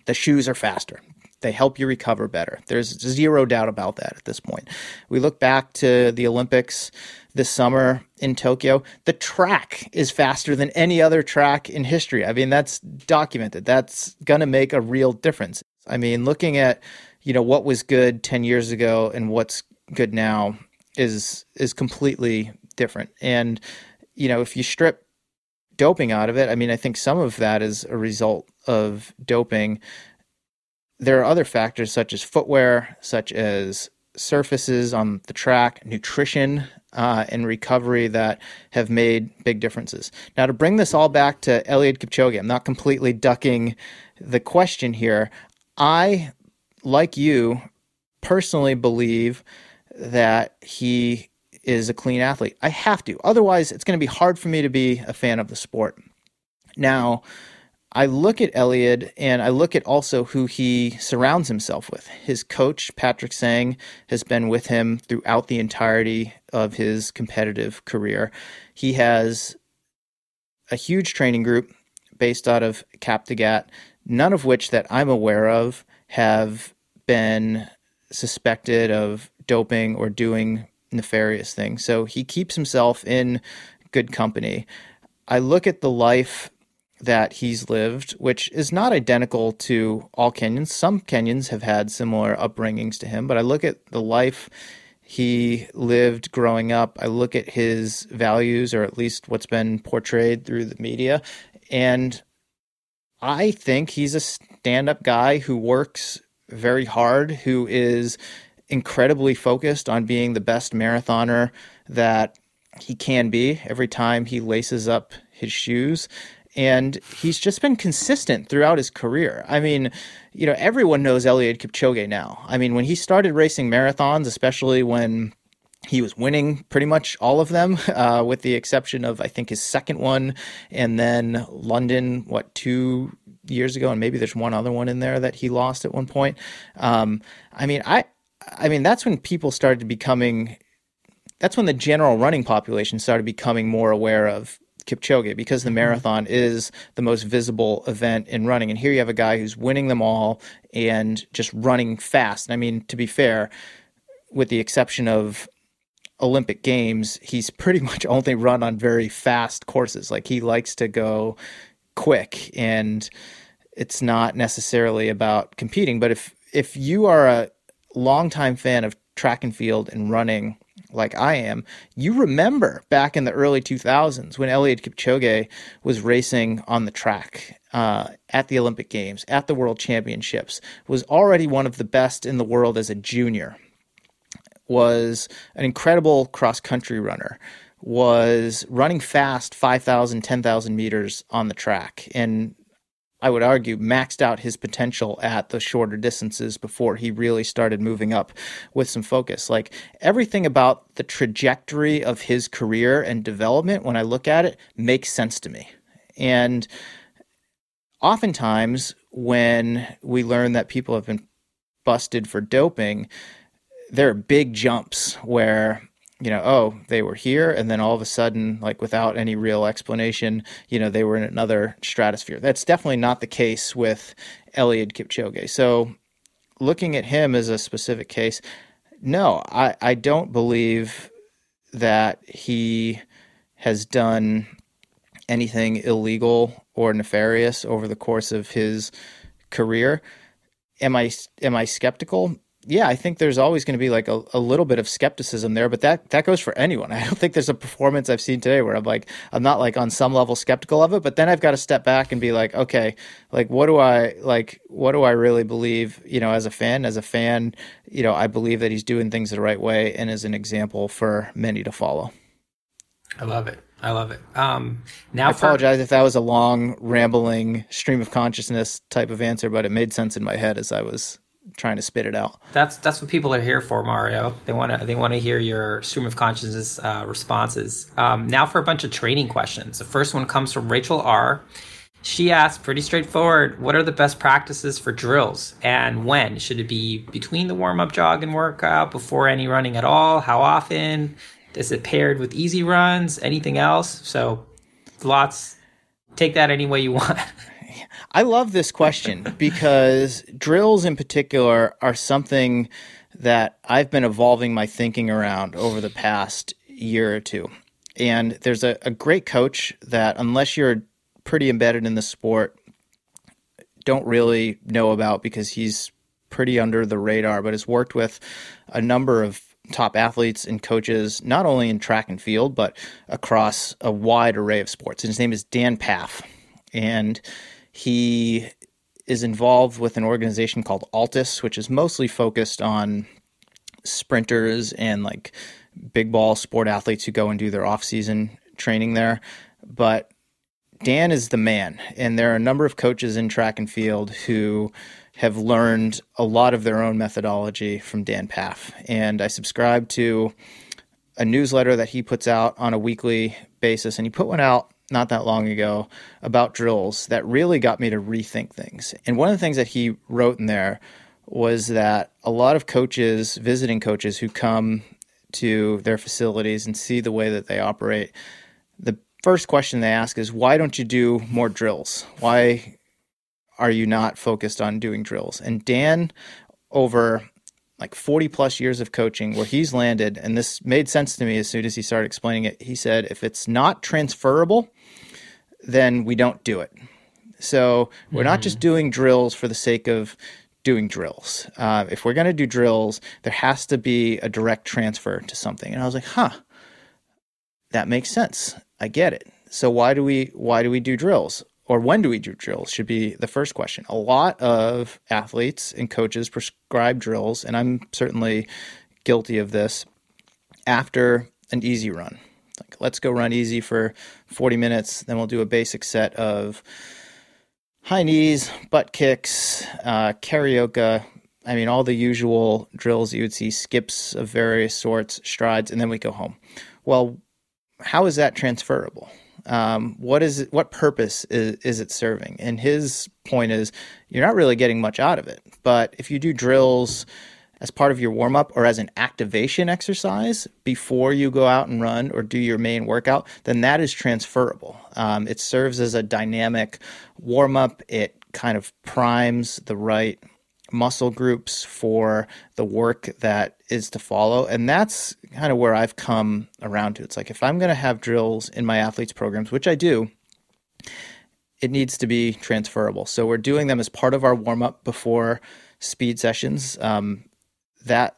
the shoes are faster. They help you recover better. There's zero doubt about that at this point. We look back to the Olympics this summer in Tokyo. The track is faster than any other track in history. I mean, that's documented. That's going to make a real difference. I mean, looking at, you know, what was good 10 years ago and what's good now is is completely different. And you know, if you strip doping out of it, I mean, I think some of that is a result of doping. There are other factors such as footwear, such as surfaces on the track, nutrition, uh, and recovery that have made big differences. Now, to bring this all back to Eliud Kipchoge, I'm not completely ducking the question here. I, like you, personally believe that he is a clean athlete. I have to. Otherwise, it's going to be hard for me to be a fan of the sport. Now, I look at Eliud and I look at also who he surrounds himself with. His coach, Patrick Sang, has been with him throughout the entirety of his competitive career. He has a huge training group based out of Kaptagat, none of which that I'm aware of have been suspected of doping or doing nefarious things. So he keeps himself in good company. I look at the life that he's lived, which is not identical to all Kenyans. Some Kenyans have had similar upbringings to him, but I look at the life he lived growing up. I look at his values, or at least what's been portrayed through the media, and I think he's a stand up guy who works very hard, who is incredibly focused on being the best marathoner that he can be every time he laces up his shoes. And he's just been consistent throughout his career. I mean, you know, everyone knows Eliud Kipchoge now. I mean, when he started racing marathons, especially when he was winning pretty much all of them, uh, with the exception of I think his second one, and then London, what two years ago, and maybe there's one other one in there that he lost at one point. Um, I mean, I I mean, that's when people started becoming, that's when the general running population started becoming more aware of Kipchoge because the mm-hmm. marathon is the most visible event in running. And here you have a guy who's winning them all and just running fast. And I mean, to be fair, with the exception of Olympic Games, he's pretty much only run on very fast courses. Like he likes to go quick and it's not necessarily about competing. But if if you are a longtime fan of track and field and running like I am, you remember back in the early 2000s when Eliud Kipchoge was racing on the track uh, at the Olympic Games, at the World Championships, was already one of the best in the world as a junior, was an incredible cross country runner, was running fast 5,000, 10,000 meters on the track, and I would argue, maxed out his potential at the shorter distances before he really started moving up with some focus. Like everything about the trajectory of his career and development, when I look at it, makes sense to me. And oftentimes, when we learn that people have been busted for doping, there are big jumps where you know, oh, they were here, and then all of a sudden, like without any real explanation, you know, they were in another stratosphere. That's definitely not the case with Eliud Kipchoge. So, looking at him as a specific case, no, I, I don't believe that he has done anything illegal or nefarious over the course of his career. Am I am I skeptical? Yeah, I think there's always going to be like a, a little bit of skepticism there, but that that goes for anyone. I don't think there's a performance I've seen today where I'm like I'm not like on some level skeptical of it, but then I've got to step back and be like, okay, like what do I like what do I really believe, you know, as a fan, as a fan, you know, I believe that he's doing things the right way and is an example for many to follow. I love it. I love it. Um, now, I apologize for... if that was a long, rambling stream of consciousness type of answer, but it made sense in my head as I was trying to spit it out. That's that's what people are here for, Mario. They want to they want to hear your stream of consciousness uh, responses. Um, now for a bunch of training questions. The first one comes from Rachel R. She asked, pretty straightforward, what are the best practices for drills and when? Should it be between the warm up jog and workout, before any running at all? How often? Is it paired with easy runs? Anything else? So lots, take that any way you want. I love this question because drills in particular are something that I've been evolving my thinking around over the past year or two. And there's a, a great coach that, unless you're pretty embedded in the sport, don't really know about because he's pretty under the radar, but has worked with a number of top athletes and coaches, not only in track and field, but across a wide array of sports. And his name is Dan Pfaff. And he is involved with an organization called Altis, which is mostly focused on sprinters and like big ball sport athletes who go and do their off season training there. But Dan is the man, and there are a number of coaches in track and field who have learned a lot of their own methodology from Dan Pfaff. And I subscribe to a newsletter that he puts out on a weekly basis, and he put one out not that long ago about drills that really got me to rethink things. And one of the things that he wrote in there was that a lot of coaches, visiting coaches who come to their facilities and see the way that they operate, the first question they ask is, why don't you do more drills? Why are you not focused on doing drills? And Dan, over like 40 plus years of coaching where he's landed, and this made sense to me as soon as he started explaining it. He said, if it's not transferable, then we don't do it. So we're mm-hmm. not just mm-hmm. doing drills for the sake of doing drills. Uh, if we're going to do drills, there has to be a direct transfer to something. And I was like, huh, that makes sense. I get it. So why do we why do we do drills? Or when do we do drills should be the first question. A lot of athletes and coaches prescribe drills, and I'm certainly guilty of this after an easy run. Like, let's go run easy for 40 minutes, then we'll do a basic set of high knees, butt kicks, uh, karaoke. I mean, all the usual drills you would see, skips of various sorts, strides, and then we go home. Well, how is that transferable? Um, what is it, what purpose is, is it serving? And his point is, you're not really getting much out of it. But if you do drills as part of your warm up or as an activation exercise before you go out and run or do your main workout, then that is transferable. Um, it serves as a dynamic warm up. It kind of primes the right muscle groups for the work that is to follow. And that's kind of where I've come around to. It's like if I'm going to have drills in my athletes programs, which I do, it needs to be transferable. So we're doing them as part of our warm up before speed sessions. Um, that,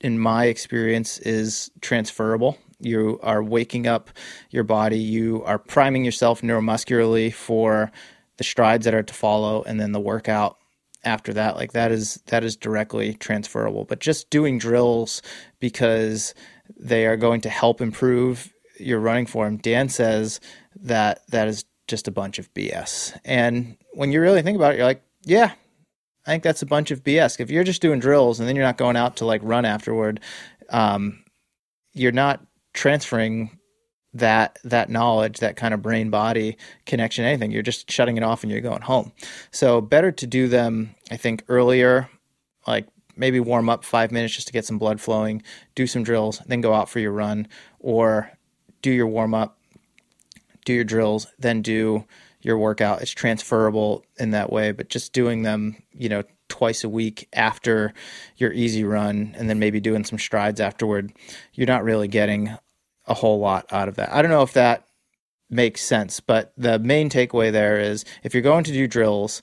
in my experience, is transferable. You are waking up your body, you are priming yourself neuromuscularly for the strides that are to follow, and then the workout after that like that is that is directly transferable. But just doing drills because they are going to help improve your running form dan says that that is just a bunch of bs and when you really think about it you're like yeah i think that's a bunch of bs if you're just doing drills and then you're not going out to like run afterward um, you're not transferring that that knowledge, that kind of brain body connection, anything. You're just shutting it off and you're going home. So better to do them, I think, earlier, like maybe warm up five minutes just to get some blood flowing, do some drills, then go out for your run, or do your warm up, do your drills, then do your workout. It's transferable in that way, but just doing them, you know, twice a week after your easy run and then maybe doing some strides afterward, you're not really getting a whole lot out of that. I don't know if that makes sense, but the main takeaway there is if you're going to do drills,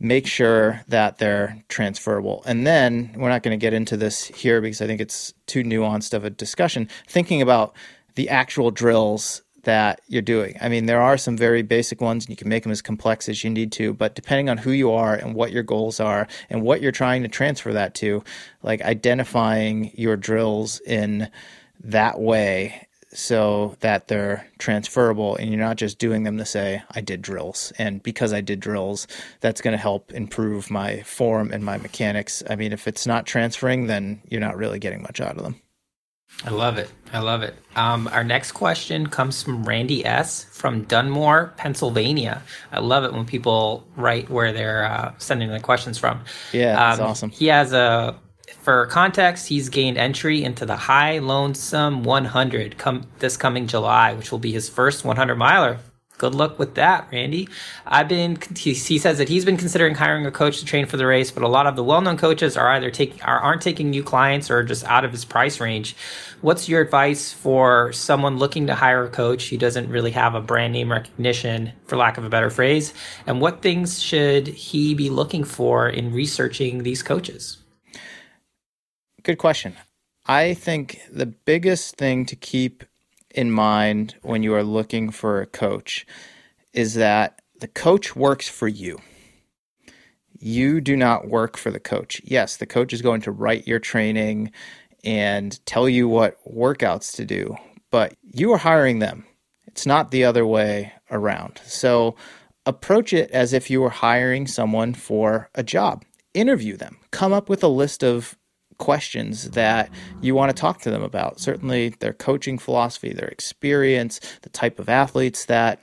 make sure that they're transferable. And then we're not going to get into this here because I think it's too nuanced of a discussion. Thinking about the actual drills that you're doing. I mean, there are some very basic ones, and you can make them as complex as you need to, but depending on who you are and what your goals are and what you're trying to transfer that to, like identifying your drills in that way so that they're transferable and you're not just doing them to say I did drills and because I did drills that's going to help improve my form and my mechanics. I mean if it's not transferring then you're not really getting much out of them. I love it. I love it. Um, our next question comes from Randy S. from Dunmore, Pennsylvania. I love it when people write where they're uh, sending the questions from. Yeah, that's um, awesome. He has a for context, he's gained entry into the High Lonesome 100 come this coming July, which will be his first 100 miler. good luck with that, Randy. I've been, he, he, says that he's been considering hiring a coach to train for the race, but a lot of the well known coaches are either taking, are, aren't taking new clients or just out of his price range. What's your advice for someone looking to hire a coach who doesn't really have a brand name recognition, for lack of a better phrase? And what things should he be looking for in researching these coaches? Good question. I think the biggest thing to keep in mind when you are looking for a coach is that the coach works for you. You do not work for the coach. Yes, the coach is going to write your training and tell you what workouts to do, but you are hiring them. It's not the other way around. So approach it as if you were hiring someone for a job. Interview them. Come up with a list of questions that you want to talk to them about. Certainly, their coaching philosophy, their experience, the type of athletes that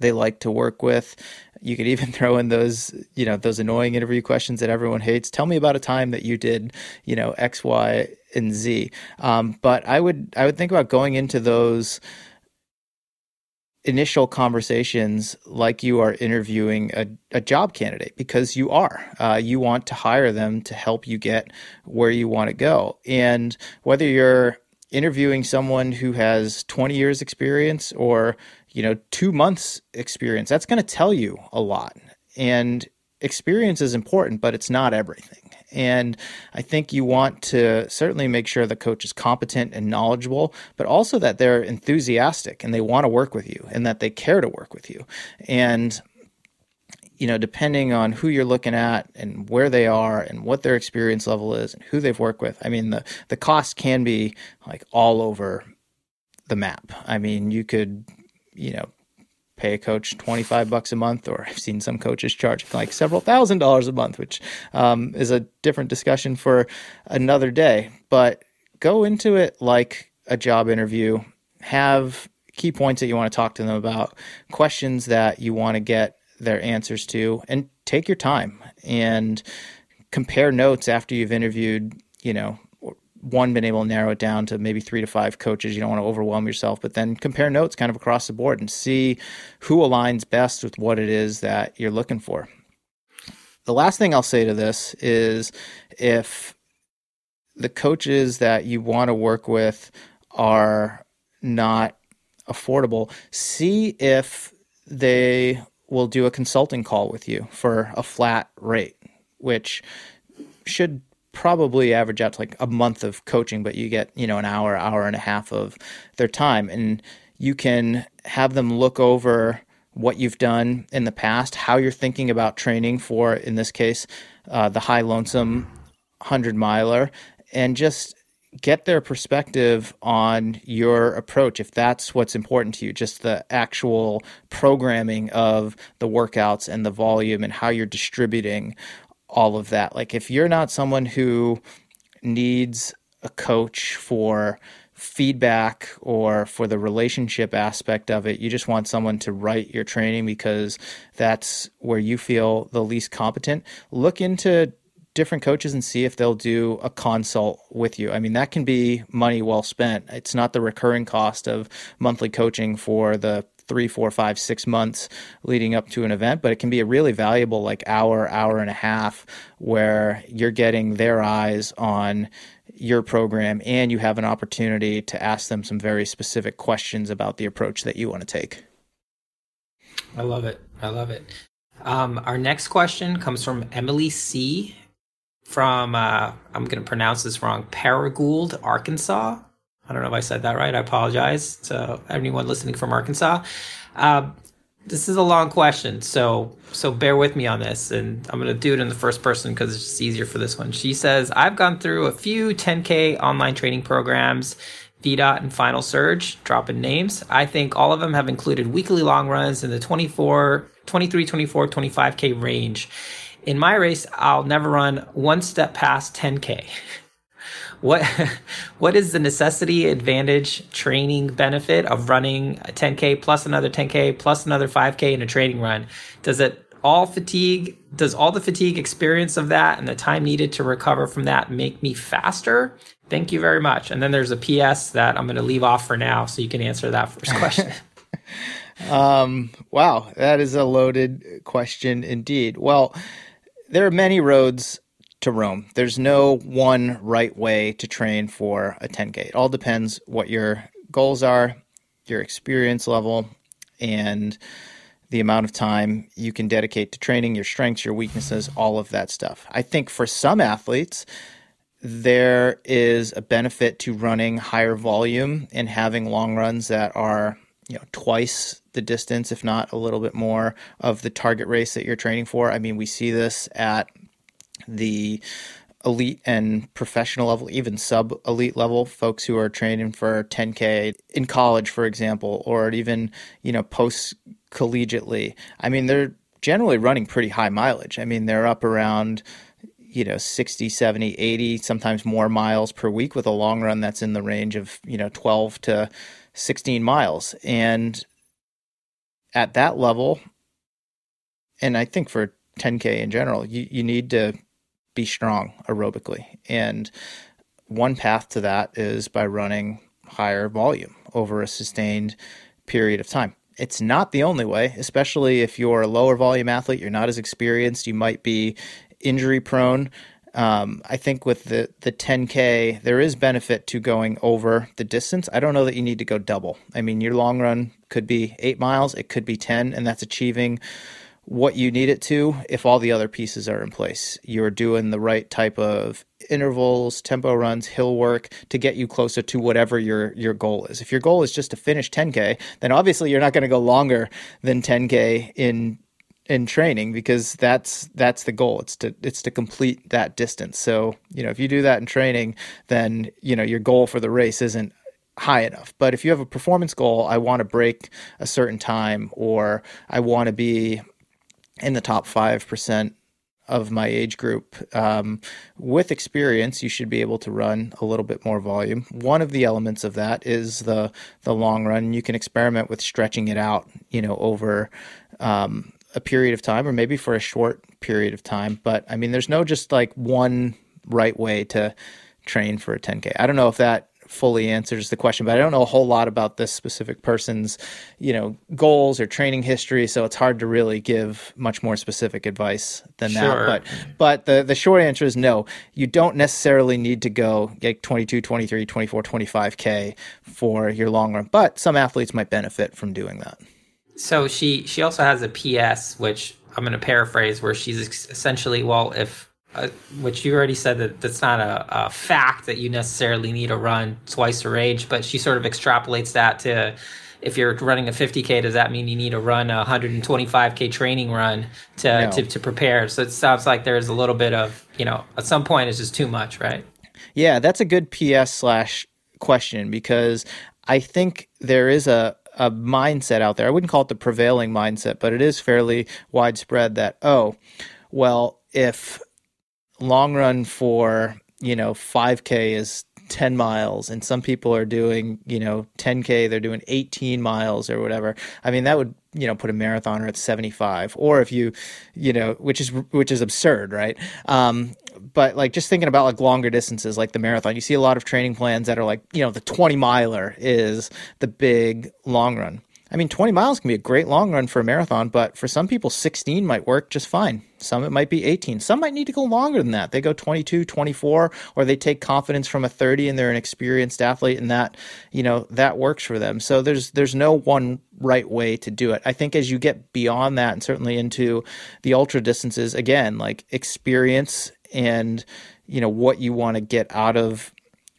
they like to work with. You could even throw in those, you know, those annoying interview questions that everyone hates. Tell me about a time that you did, you know, X, Y, and Z. Um, but I would, I would think about going into those initial conversations like you are interviewing a, a job candidate because you are. Uh, you want to hire them to help you get where you want to go. And whether you're interviewing someone who has 20 years experience or you know 2 months experience that's going to tell you a lot and experience is important but it's not everything and I think you want to certainly make sure the coach is competent and knowledgeable, but also that they're enthusiastic and they want to work with you and that they care to work with you. And you know, depending on who you're looking at and where they are and what their experience level is and who they've worked with, I mean, the, the cost can be like all over the map. I mean, you could, you know, pay a coach 25 bucks a month, or I've seen some coaches charge like several thousand dollars a month, which um, is a different discussion for another day. But go into it like a job interview, have key points that you want to talk to them about, questions that you want to get their answers to, and take your time and compare notes after you've interviewed, you know, one been able to narrow it down to maybe three to five coaches. You don't want to overwhelm yourself, but then compare notes kind of across the board and see who aligns best with what it is that you're looking for. The last thing I'll say to this is if the coaches that you want to work with are not affordable, see if they will do a consulting call with you for a flat rate, which should probably average out to like a month of coaching, but you get, you know, an hour, hour and a half of their time. And you can have them look over what you've done in the past, how you're thinking about training for, in this case, uh, the high lonesome 100 miler, and just get their perspective on your approach if that's what's important to you just the actual programming of the workouts and the volume and how you're distributing all of that. Like if you're not someone who needs a coach for feedback or for the relationship aspect of it, you just want someone to write your training because that's where you feel the least competent. Look into different coaches and see if they'll do a consult with you. I mean, that can be money well spent. It's not the recurring cost of monthly coaching for the three, four, five, six months leading up to an event, but it can be a really valuable like hour, hour and a half where you're getting their eyes on your program and you have an opportunity to ask them some very specific questions about the approach that you want to take. I love it. I love it. Um, our next question comes from Emily C. From uh, I'm going to pronounce this wrong, Paragould, Arkansas. I don't know if I said that right. I apologize to anyone listening from Arkansas. Uh, this is a long question, so so bear with me on this, and I'm going to do it in the first person because it's just easier for this one. She says, "I've gone through a few 10k online training programs." VDOT and Final Surge, dropping names. I think all of them have included weekly long runs in the 24, 23, 24, 25K range. In my race, I'll never run one step past 10K. what what is the necessity advantage training benefit of running a 10k plus another 10k plus another 5k in a training run? Does it all fatigue does all the fatigue experience of that and the time needed to recover from that make me faster? Thank you very much. And then there's a ps that i'm going to leave off for now so you can answer that first question. Um, wow, that is a loaded question indeed. Well, there are many roads to Rome. There's no one right way to train for a 10K. It all depends what your goals are, your experience level, and the amount of time you can dedicate to training, your strengths, your weaknesses, all of that stuff. I think for some athletes, there is a benefit to running higher volume and having long runs that are you know twice the distance if not a little bit more of the target race that you're training for i mean we see this at the elite and professional level even sub elite level folks who are training for 10k in college for example or even you know post collegiately i mean they're generally running pretty high mileage. I mean they're up around you know 60 70 80 sometimes more miles per week with a long run that's in the range of you know 12 to 16 miles. And at that level and i think for 10k in general you, you need to be strong aerobically and one path to that is by running higher volume over a sustained period of time it's not the only way, especially if you're a lower volume athlete, you're not as experienced, you might be injury prone. Um, I think with the the 10k, there is benefit to going over the distance. I don't know that you need to go double. I mean, your long run could be eight miles, it could be 10, and that's achieving what you need it to if all the other pieces are in place. You're doing the right type of intervals, tempo runs, hill work to get you closer to whatever your your goal is. If your goal is just to finish 10k, then obviously you're not going to go longer than 10k in in training because that's that's the goal it's to it's to complete that distance so you know if you do that in training then you know your goal for the race isn't high enough but if you have a performance goal i want to break a certain time or i want to be in the top 5% of my age group um, with experience you should be able to run a little bit more volume one of the elements of that is the the long run you can experiment with stretching it out you know over um, a period of time or maybe for a short period of time. But I mean, there's no just like one right way to train for a 10K. I don't know if that fully answers the question, but I don't know a whole lot about this specific person's, you know, goals or training history, so it's hard to really give much more specific advice than sure. that. But but the the short answer is no. You don't necessarily need to go like 22, 23, 24, 25k for your long run, but some athletes might benefit from doing that. So she she also has a PS, which I'm going to paraphrase, where she's essentially, well, if uh, which you already said that that's not a, a, fact that you necessarily need to run twice her age, but she sort of extrapolates that to if you're running a 50k, does that mean you need to run a 125k training run to, no. to, to prepare? So it sounds like there's a little bit of you know at some point it's just too much, right? Yeah, that's a good PS slash question because I think there is a a mindset out there. I wouldn't call it the prevailing mindset, but it is fairly widespread that oh, well, if long run for you know 5k is 10 miles and some people are doing you know 10k they're doing 18 miles or whatever. I mean that would you know put a marathoner at 75 or if you you know which is which is absurd right? Um, but like just thinking about like longer distances like the marathon you see a lot of training plans that are like you know the 20 miler is the big long run I mean, 20 miles can be a great long run for a marathon, but for some people, 16 might work just fine. Some it might be 18. Some might need to go longer than that. They go 22, 24, or they take confidence from a 30 and they're an experienced athlete and that, you know, that works for them. So there's there's no one right way to do it. I think as you get beyond that and certainly into the ultra distances, again, like experience and you know what you want to get out of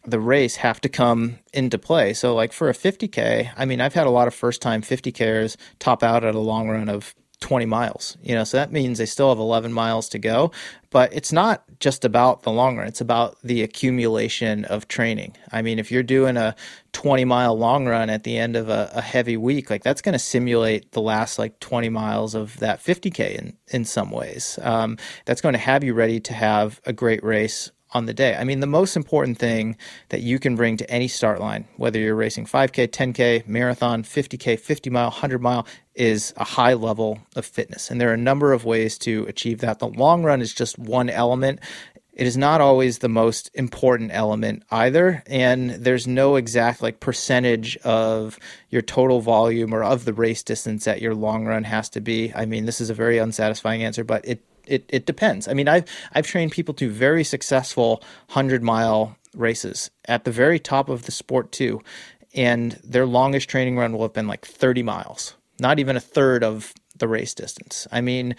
the race have to come into play. So, like for a 50K, I mean, I've had a lot of first time 50Kers top out at a long run of 20 miles, you know, so that means they still have 11 miles to go. But it's not just about the long run, it's about the accumulation of training. I mean, if you're doing a 20 mile long run at the end of a, a heavy week, like that's going to simulate the last like 20 miles of that 50K in, in some ways. Um, that's going to have you ready to have a great race on the day. I mean, the most important thing that you can bring to any start line, whether you're racing 5K, 10K, marathon, 50K, 50 mile, 100 mile, is a high level of fitness. And there are a number of ways to achieve that. The long run is just one element. it is not always the most important element either and there's no exact like percentage of your total volume or of the race distance that your long run has to be i mean this is a very unsatisfying answer but it it, it depends i mean i've i've trained people to very successful 100 mile races at the very top of the sport too and their longest training run will have been like 30 miles not even a third of the race distance. I mean,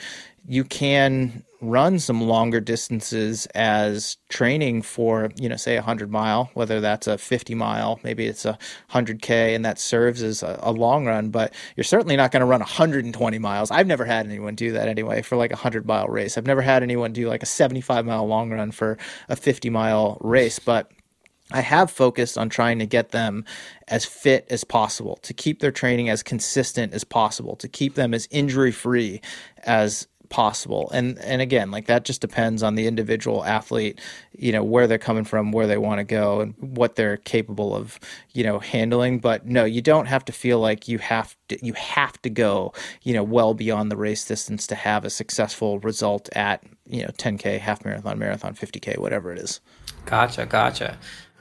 you can run some longer distances as training for, you know, say a 100 mile, whether that's a 50 mile, maybe it's a 100K, and that serves as a, a long run, but you're certainly not going to run 120 miles. I've never had anyone do that anyway for like a 100 mile race. I've never had anyone do like a 75 mile long run for a 50 mile race, but I have focused on trying to get them as fit as possible, to keep their training as consistent as possible, to keep them as injury free as possible. And and again, like that just depends on the individual athlete, you know, where they're coming from, where they want to go and what they're capable of, you know, handling, but no, you don't have to feel like you have to you have to go, you know, well beyond the race distance to have a successful result at, you know, 10k, half marathon, marathon, 50k, whatever it is. Gotcha, gotcha.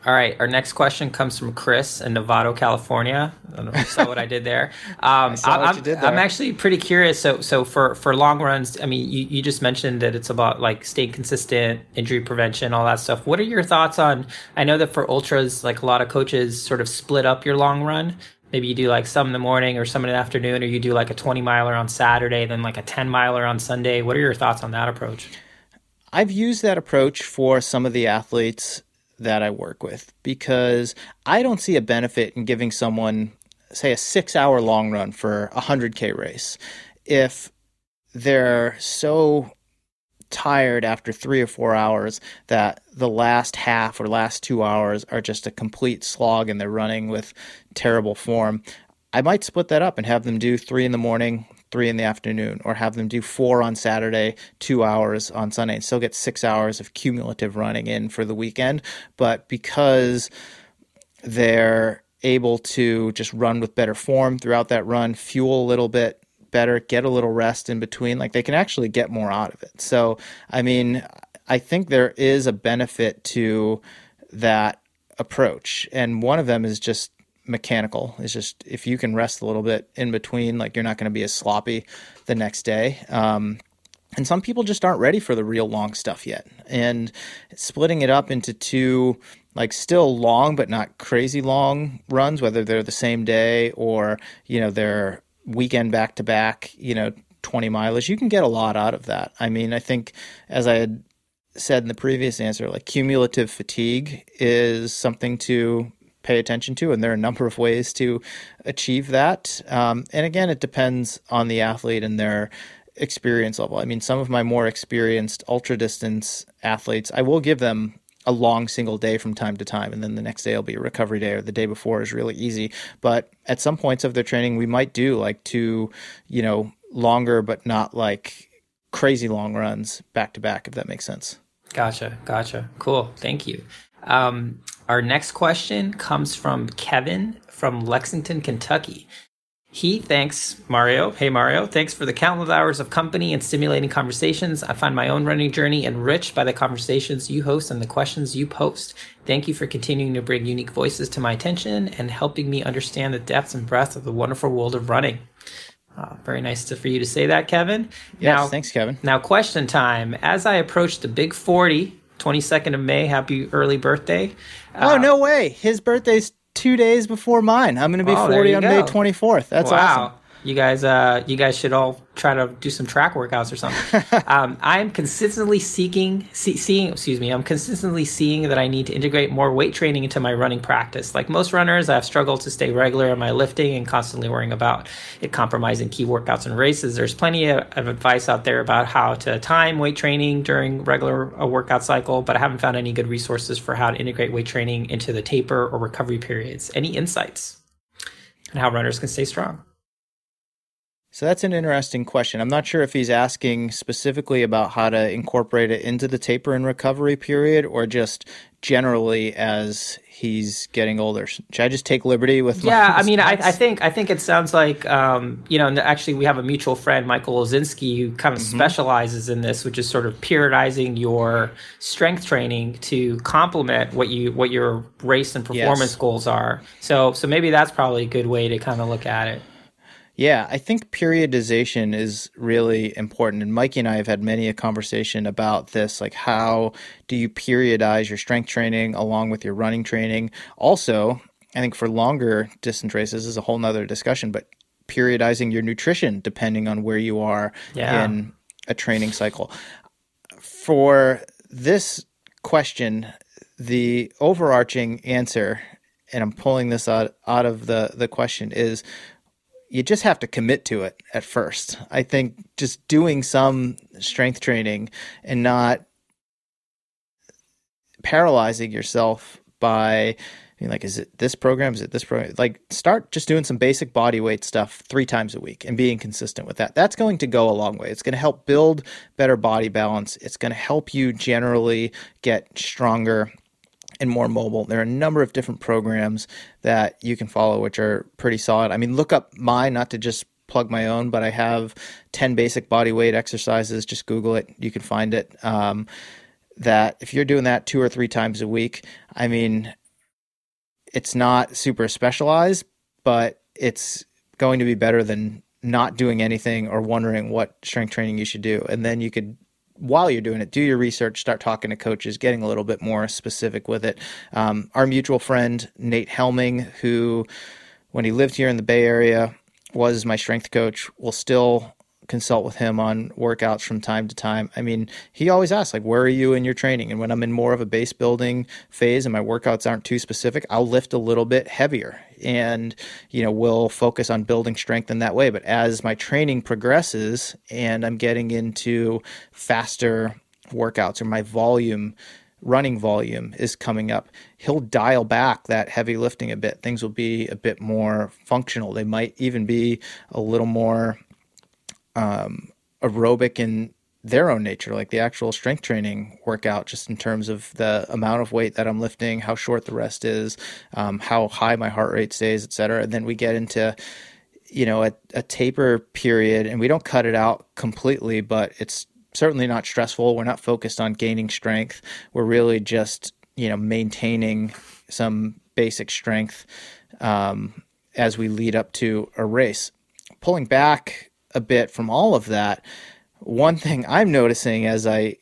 All right, our next question comes from Chris in Novato, California. I don't know if you saw what I did there. Um, I am there. I'm actually pretty curious. So, so for for long runs, I mean, you, you just mentioned that it's about like staying consistent, injury prevention, all that stuff. What are your thoughts on? I know that for ultras, like a lot of coaches sort of split up your long run. Maybe you do like some in the morning or some in the afternoon, or you do like a 20 miler on Saturday, then like a 10 miler on Sunday. What are your thoughts on that approach? I've used that approach for some of the athletes that I work with because I don't see a benefit in giving someone, say, a six hour long run for a 100K race if they're so tired after three or four hours that the last half or last two hours are just a complete slog and they're running with terrible form. I might split that up and have them do three in the morning, three in the afternoon, or have them do four on Saturday, two hours on Sunday, and still get six hours of cumulative running in for the weekend. But because they're able to just run with better form throughout that run, fuel a little bit better, get a little rest in between, like they can actually get more out of it. So, I mean, I think there is a benefit to that approach. And one of them is just mechanical. It's just if you can rest a little bit in between, like you're not going to be as sloppy the next day. Um, and some people just aren't ready for the real long stuff yet. And splitting it up into two, like still long but not crazy long runs, whether they're the same day or you know they're weekend back to back, you know, 20 mileage, you can get a lot out of that. I mean, I think as I had said in the previous answer, like cumulative fatigue is something to pay attention to, and there are a number of ways to achieve that. Um, and again, it depends on the athlete and their experience level. I mean, some of my more experienced ultra distance athletes, I will give them a long single day from time to time, and then the next day will be a recovery day, or the day before is really easy. But at some points of their training, we might do like two, you know, longer but not like crazy long runs back to back, if that makes sense. Gotcha, gotcha. Cool. Thank you. Um, our next question comes from Kevin from Lexington, Kentucky. He thanks Mario. Hey, Mario. Thanks for the countless hours of company and stimulating conversations. I find my own running journey enriched by the conversations you host and the questions you post. Thank you for continuing to bring unique voices to my attention and helping me understand the depths and breadth of the wonderful world of running. Uh, very nice to, for you to say that, Kevin. Yes, now, thanks, Kevin. Now, question time. As I approach the big 40, 22nd of May. Happy early birthday. Oh, uh, no way. His birthday's two days before mine. I'm going to be oh, 40 on go. May 24th. That's wow. awesome. You guys, uh, you guys should all try to do some track workouts or something. um, I am consistently seeking, see, seeing, excuse me, I'm consistently seeing that I need to integrate more weight training into my running practice. Like most runners, I've struggled to stay regular in my lifting and constantly worrying about it compromising key workouts and races. There's plenty of, of advice out there about how to time weight training during regular a workout cycle, but I haven't found any good resources for how to integrate weight training into the taper or recovery periods. Any insights? And how runners can stay strong. So that's an interesting question. I'm not sure if he's asking specifically about how to incorporate it into the taper and recovery period or just generally as he's getting older. Should I just take liberty with? My Yeah, I mean, I, I, think I think it sounds like um, you know. Actually, we have a mutual friend, Michael Olzinski, who kind of mm-hmm. specializes in this, which is sort of periodizing your strength training to complement what you what your race and performance yes. goals are. So so maybe that's probably a good way to kind of look at it. Yeah, I think periodization is really important. And Mikey and I have had many a conversation about this. Like, how do you periodize your strength training along with your running training? Also, I think for longer distance races is a whole nother discussion, but periodizing your nutrition depending on where you are yeah. in a training cycle. For this question, the overarching answer, and I'm pulling this out, out of the, the question, is you just have to commit to it at first. I think just doing some strength training and not paralyzing yourself by like, is it this program? Is it this program? Like, start just doing some basic body weight stuff three times a week and being consistent with that. That's going to go a long way. It's going to help build better body balance. It's going to help you generally get stronger and more mobile. There are a number of different programs that you can follow, which are pretty solid. I mean, look up mine, not to just plug my own, but I have 10 basic body weight exercises. Just Google it, you can find it. Um, that if you're doing that two or three times a week, I mean, it's not super specialized, but it's going to be better than not doing anything or wondering what strength training you should do. And then you could while you're doing it, do your research, start talking to coaches, getting a little bit more specific with it. Um, our mutual friend, Nate Helming, who, when he lived here in the Bay Area, was my strength coach, will still consult with him on workouts from time to time. I mean, he always asks like, "Where are you in your training?" And when I'm in more of a base building phase and my workouts aren't too specific, I'll lift a little bit heavier, and you know, we'll focus on building strength in that way. But as my training progresses and I'm getting into faster workouts or my volume running volume is coming up, he'll dial back that heavy lifting a bit. Things will be a bit more functional. They might even be a little more um, aerobic in their own nature, like the actual strength training workout, just in terms of the amount of weight that I'm lifting, how short the rest is, um, how high my heart rate stays, et cetera. And then we get into, you know, a, a taper period, and we don't cut it out completely, but it's certainly not stressful. We're not focused on gaining strength. We're really just, you know, maintaining some basic strength um, as we lead up to a race. Pulling back a bit from all of that, one thing I'm noticing as I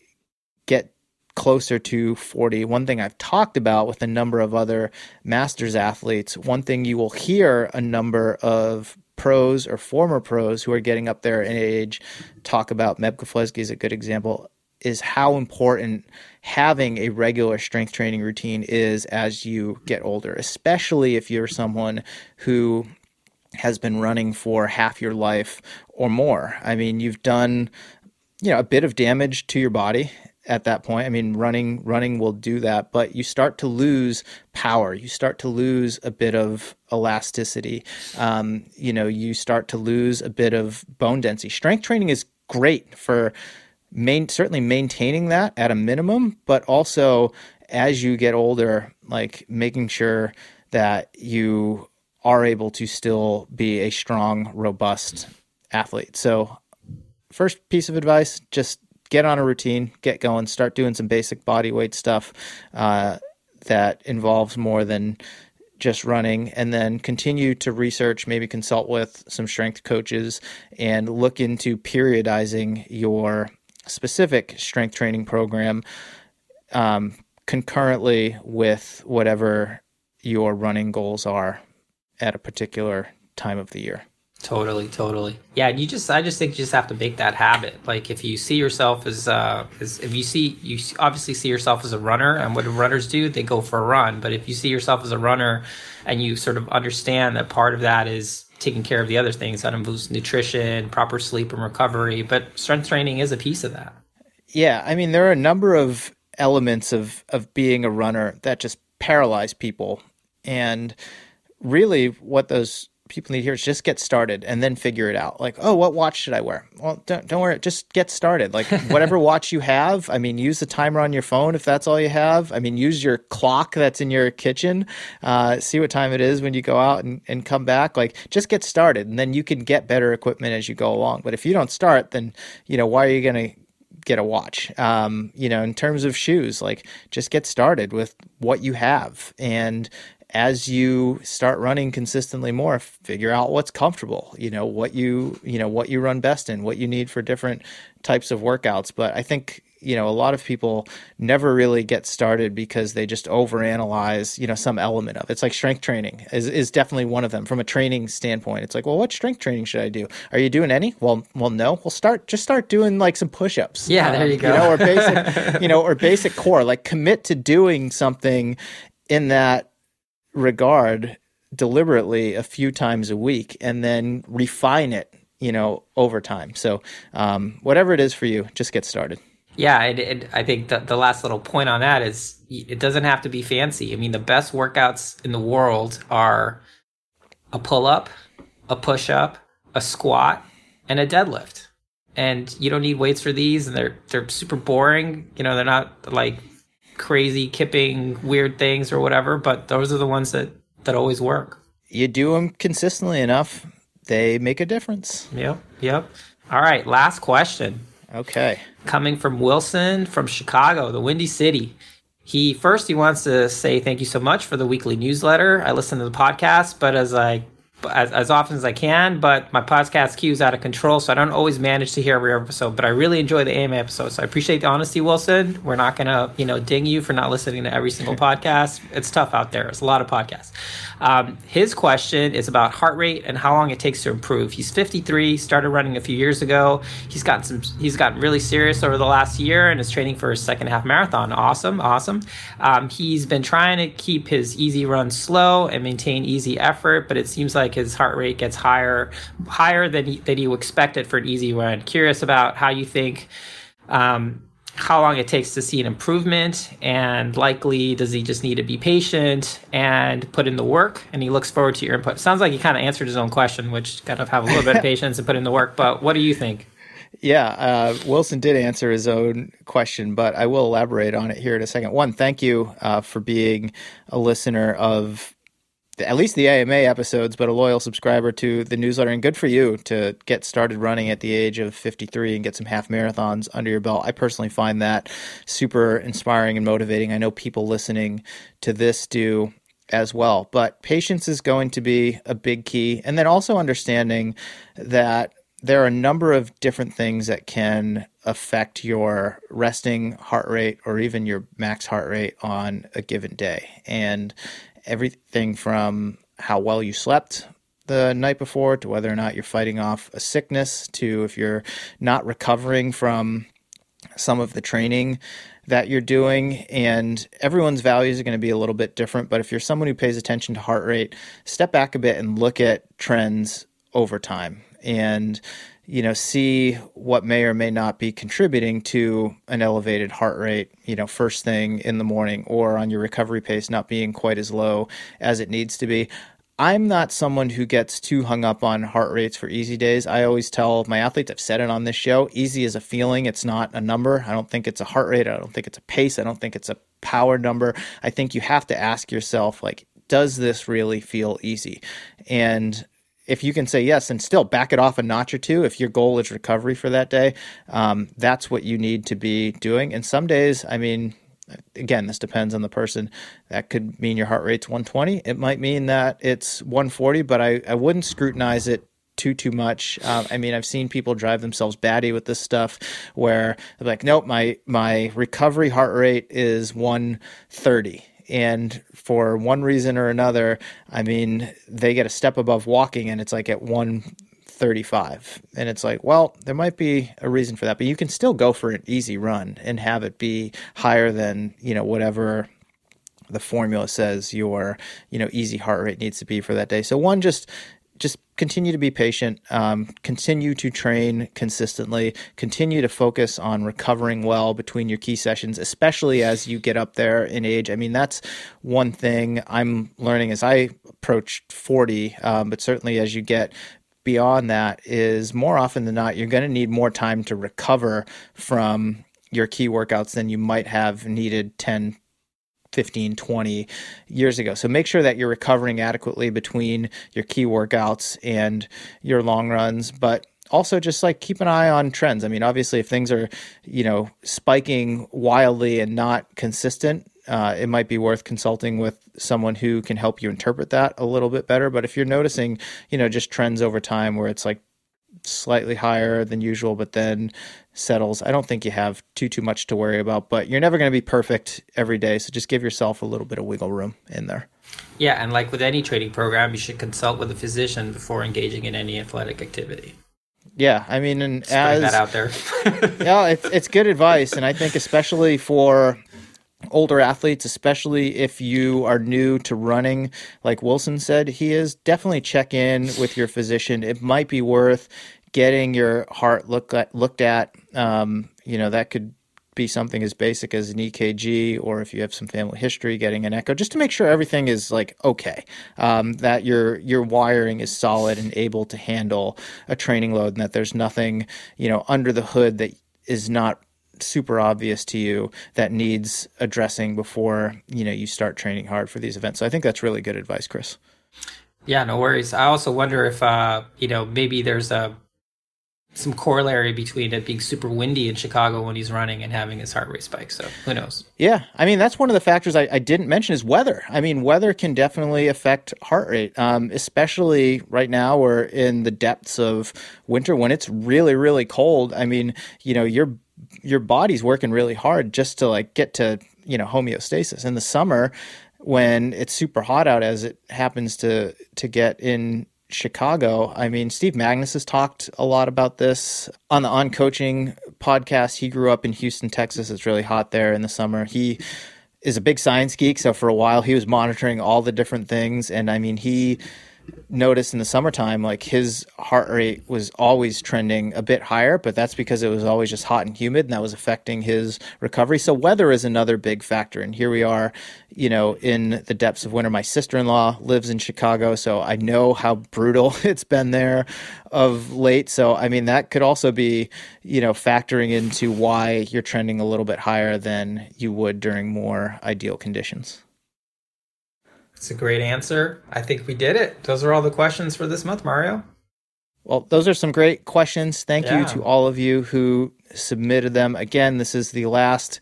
get closer to 40, one thing I've talked about with a number of other masters athletes, one thing you will hear a number of pros or former pros who are getting up there in age talk about. Meb Keflezighi is a good example. Is how important having a regular strength training routine is as you get older, especially if you're someone who has been running for half your life or more. I mean, you've done, you know, a bit of damage to your body at that point. I mean, running running will do that, but you start to lose power. You start to lose a bit of elasticity. Um, you know, you start to lose a bit of bone density. Strength training is great for main certainly maintaining that at a minimum, but also as you get older, like making sure that you are able to still be a strong, robust athlete. So, first piece of advice just get on a routine, get going, start doing some basic body weight stuff uh, that involves more than just running, and then continue to research, maybe consult with some strength coaches, and look into periodizing your specific strength training program um, concurrently with whatever your running goals are at a particular time of the year. Totally, totally. Yeah, you just I just think you just have to make that habit. Like if you see yourself as uh as if you see you obviously see yourself as a runner and what do runners do? They go for a run. But if you see yourself as a runner and you sort of understand that part of that is taking care of the other things that involves nutrition, proper sleep and recovery, but strength training is a piece of that. Yeah, I mean there are a number of elements of of being a runner that just paralyze people and really what those people need here is just get started and then figure it out. Like, oh, what watch should I wear? Well, don't don't worry, just get started. Like whatever watch you have. I mean, use the timer on your phone if that's all you have. I mean, use your clock that's in your kitchen. Uh, see what time it is when you go out and, and come back. Like, just get started, and then you can get better equipment as you go along. But if you don't start, then you know why are you going to get a watch. Um, you know, in terms of shoes, like just get started with what you have and as you start running consistently more figure out what's comfortable you know what you you know what you run best in what you need for different types of workouts. But i think you know a lot of people never really get started because they just overanalyze you know some element of it. it's like strength training is, is definitely one of them from a training standpoint. It's like well what strength training should i do? Are you doing any? Well well no. Well start just start doing like some push-ups. Yeah there um, you go. you know or basic you know or basic core. Like commit to doing something in that regard deliberately a few times a week and then refine it you know over time. So um, whatever it is for you just get started. Yeah it, it, i think the, the last little point on that is it doesn't have to be fancy. I mean the best workouts in the world are a pull-up a push-up a squat and a deadlift. And you don't need weights for these and they're they're super boring. You know they're not like crazy kipping weird things or whatever, but those are the ones that that always work. You do them consistently enough, they make a difference. Yep, yep. All right, last question. Okay. Coming from Wilson from Chicago, the Windy City. He first he wants to say thank you so much for the weekly newsletter. I listen to the podcast, but as I as, as often as I can, but my podcast queue is out of control, so I don't always manage to hear every episode. But I really enjoy the AMA episodes, so I appreciate the honesty, Wilson. We're not gonna, you know, ding you for not listening to every single podcast. It's tough out there. It's a lot of podcasts. Um, his question is about heart rate and how long it takes to improve. He's 53, started running a few years ago. He's gotten some. He's gotten really serious over the last year and is training for his second half marathon. Awesome, awesome. Um, he's been trying to keep his easy run slow and maintain easy effort, but it seems like his heart rate gets higher, higher than he, than you expected for an easy run. Curious about how you think. Um, how long it takes to see an improvement and likely does he just need to be patient and put in the work and he looks forward to your input. Sounds like he kind of answered his own question which kind of have a little bit of patience and put in the work but what do you think? Yeah uh, wilson did answer his own question but i will elaborate on it here in a second. One thank you uh, for being a listener of at least the AMA episodes, but a loyal subscriber to the newsletter. And good for you to get started running at the age of 53 and get some half marathons under your belt. I personally find that super inspiring and motivating. I know people listening to this do as well. But patience is going to be a big key. And then also understanding that there are a number of different things that can affect your resting heart rate or even your max heart rate on a given day. And everything from how well you slept the night before to whether or not you're fighting off a sickness to if you're not recovering from some of the training that you're doing. And everyone's values are going to be a little bit different but if you're someone who pays attention to heart rate step back a bit and look at trends over time. And you know, see what may or may not be contributing to an elevated heart rate, you know, first thing in the morning or on your recovery pace not being quite as low as it needs to be. I'm not someone who gets too hung up on heart rates for easy days. I always tell my athletes, I've said it on this show, easy is a feeling, it's not a number. I don't think it's a heart rate, I don't think it's a pace, I don't think it's a power number. I think you have to ask yourself like does this really feel easy? And if you can say yes and still back it off a notch or two, if your goal is recovery for that day, um, that's what you need to be doing. And some days, I mean, again, this depends on the person. That could mean your heart rate's 120. It might mean that it's 140, but I, I wouldn't scrutinize it too too much. Um, I mean, I've seen people drive themselves batty with this stuff, where they're like, "Nope, my my recovery heart rate is 130." And for one reason or another, I mean, they get a step above walking and it's like at 135. And it's like, well, there might be a reason for that, but you can still go for an easy run and have it be higher than, you know, whatever the formula says your, you know, easy heart rate needs to be for that day. So one just just continue to be patient, um, continue to train consistently, continue to focus on recovering well between your key sessions, especially as you get up there in age. I mean, that's one thing I'm learning as I approach 40. Um, but certainly as you get beyond that is more often than not, you're going to need more time to recover from your key workouts than you might have needed 10, 15, 20 years ago. So make sure that you're recovering adequately between your key workouts and your long runs. But also just like keep an eye on trends. I mean, obviously, if things are, you know, spiking wildly and not consistent, uh, it might be worth consulting with someone who can help you interpret that a little bit better. But if you're noticing, you know, just trends over time where it's like slightly higher than usual, but then settles, I don't think you have too too much to worry about. But you're never going to be perfect every day, so just give yourself a little bit of wiggle room in there. Yeah, and like with any training program, you should consult with a physician before engaging in any athletic activity. Yeah, I mean, and Just as that out there. yeah, it's it's good advice, and I think especially for older athletes, especially if you are new to running, like Wilson said, he is definitely check in with your physician. It might be worth getting your heart look at, looked at. Um, you know, that could be something as basic as an EKG, or if you have some family history, getting an echo, just to make sure everything is like okay, um, that your your wiring is solid and able to handle a training load, and that there's nothing you know under the hood that is not super obvious to you that needs addressing before you know you start training hard for these events. So I think that's really good advice, Chris. Yeah, no worries. I also wonder if uh, you know maybe there's a some corollary between it being super windy in Chicago when he's running and having his heart rate spike. So who knows? Yeah, I mean that's one of the factors I, I didn't mention is weather. I mean weather can definitely affect heart rate, um, especially right now we're in the depths of winter when it's really really cold. I mean you know your your body's working really hard just to like get to you know homeostasis in the summer when it's super hot out as it happens to to get in Chicago. I mean, Steve Magness has talked a lot about this on the On Coaching podcast. He grew up in Houston, Texas. It's really hot there in the summer. He is a big science geek, so for a while he was monitoring all the different things and I mean, he noticed in the summertime like his heart rate was always trending a bit higher but that's because it was always just hot and humid and that was affecting his recovery. So weather is another big factor and here we are you know in the depths of winter. My sister-in-law lives in chicago so i know how brutal it's been there of late. So i mean that could also be you know factoring into why you're trending a little bit higher than you would during more ideal conditions It's a great answer. I think we did it. Those are all the questions for this month, Mario. Well, those are some great questions. Thank Yeah. you to all of you who submitted them. Again, this is the last,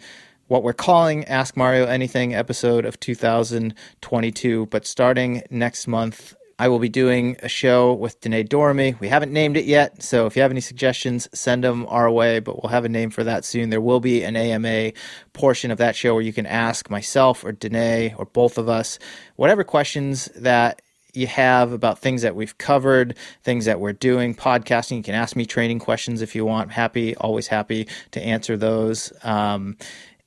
what we're calling Ask Mario Anything episode of 2022. But starting next month, I will be doing a show with Danae Dormy. We haven't named it yet, so if you have any suggestions, send them our way, but we'll have a name for that soon. There will be an AMA portion of that show where you can ask myself or Danae or both of us whatever questions that you have about things that we've covered, things that we're doing, podcasting. You can ask me training questions if you want. Happy, always happy to answer those. Um,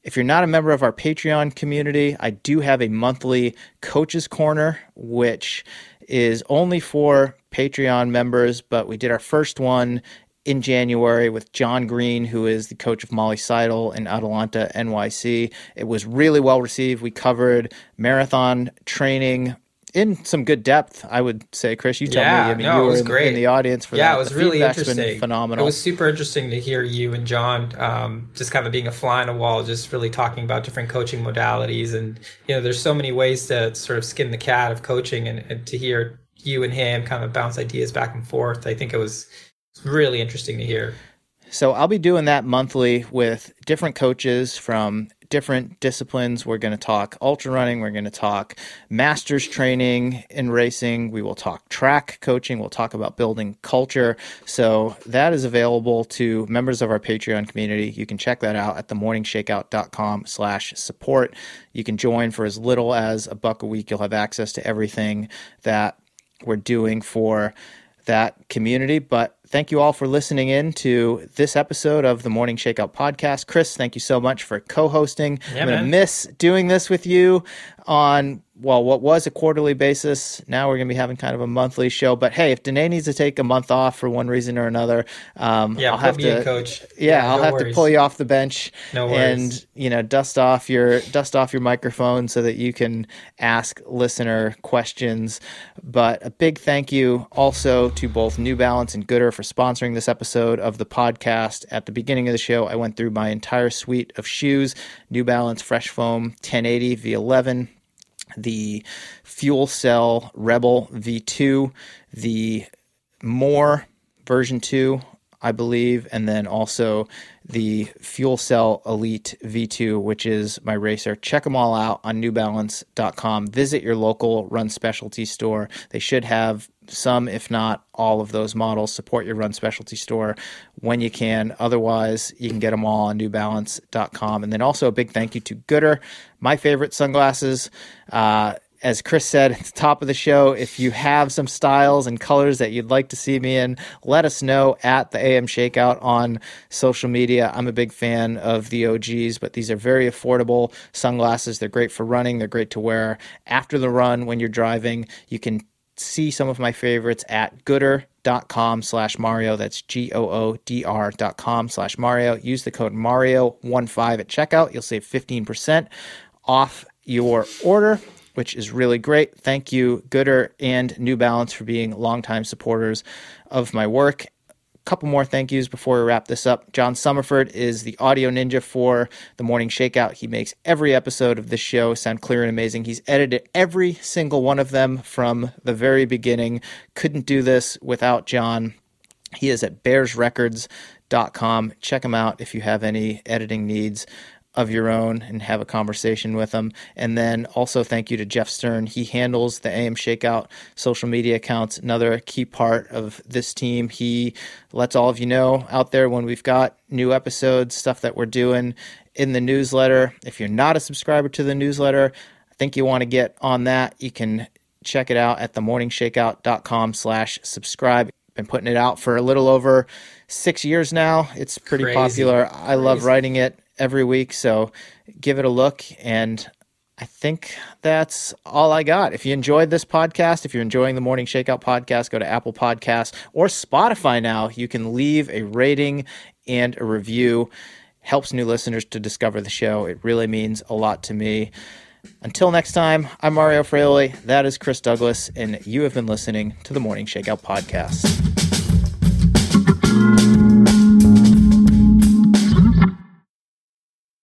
if you're not a member of our Patreon community, I do have a monthly Coaches Corner, which is only for Patreon members, but we did our first one in January with Jon Green, who is the coach of Molly Seidel in Atalanta, NYC. It was really well received. We covered marathon training in some good depth, I would say. Chris, you tell Yeah, me. I mean, no, you it were was in, great. in the audience for yeah, that. Yeah, it was The really interesting. Phenomenal. It was super interesting to hear you and Jon um, just kind of being a fly on a wall, just really talking about different coaching modalities. And, you know, there's so many ways to sort of skin the cat of coaching and, and to hear you and him kind of bounce ideas back and forth. I think it was really interesting to hear. So I'll be doing that monthly with different coaches from different disciplines. We're going to talk ultra running. We're going to talk masters training in racing. We will talk track coaching. We'll talk about building culture. So that is available to members of our Patreon community. You can check that out at themorningshakeout.com slash support. You can join for as little as a buck a week. You'll have access to everything that we're doing for that community. But thank you all for listening in to this episode of the Morning Shakeout podcast. Chris, thank you so much for co hosting. Yeah, I'm going to miss doing this with you on well, what was a quarterly basis, now we're going to be having kind of a monthly show. But hey, if Danae needs to take a month off for one reason or another, um, yeah, I'll have to, coach. Yeah, yeah I'll no have worries. to pull you off the bench no and you know dust off your dust off your microphone so that you can ask listener questions. But a big thank you also to both New Balance and Goodr for sponsoring this episode of the podcast. At the beginning of the show, I went through my entire suite of shoes: New Balance Fresh Foam 1080 V11 the FuelCell Rebel V2, the More version 2, I believe, and then also the FuelCell Elite V2, which is my racer. Check them all out on newbalance.com. Visit your local run specialty store. They should have some, if not all, of those models. Support your run specialty store when you can. Otherwise, you can get them all on newbalance.com. And then also a big thank you to Goodr, my favorite sunglasses. Uh, as Chris said at the top of the show, if you have some styles and colors that you'd like to see me in, let us know at the AM Shakeout on social media. I'm a big fan of the OGs, but these are very affordable sunglasses. They're great for running, they're great to wear after the run when you're driving. You can see some of my favorites at goodr.com slash Mario. That's G O O D R dot com slash Mario. Use the code Mario15 at checkout. You'll save 15% off your order which is really great. Thank you, Goodr and New Balance, for being longtime supporters of my work. Couple more thank yous before we wrap this up. John Summerford is the audio ninja for the Morning Shakeout. He makes every episode of this show sound clear and amazing. He's edited every single one of them from the very beginning. Couldn't do this without John. He is at bearsrecords.com. Check him out if you have any editing needs of your own and have a conversation with them. And then also thank you to Jeff Stern. He handles the AM Shakeout social media accounts, another key part of this team. He lets all of you know out there when we've got new episodes, stuff that we're doing in the newsletter. If you're not a subscriber to the newsletter, I think you want to get on that. You can check it out at themorningshakeout.com slash subscribe. Been putting it out for a little over six years now. It's pretty Crazy. popular. I Crazy. love writing it every week. So give it a look. And I think that's all I got. If you enjoyed this podcast, if you're enjoying the Morning Shakeout podcast, go to Apple Podcasts or Spotify now. You can leave a rating and a review. Helps new listeners to discover the show. It really means a lot to me. Until next time, I'm Mario Fraioli. That is Chris Douglas, and you have been listening to the Morning Shakeout podcast.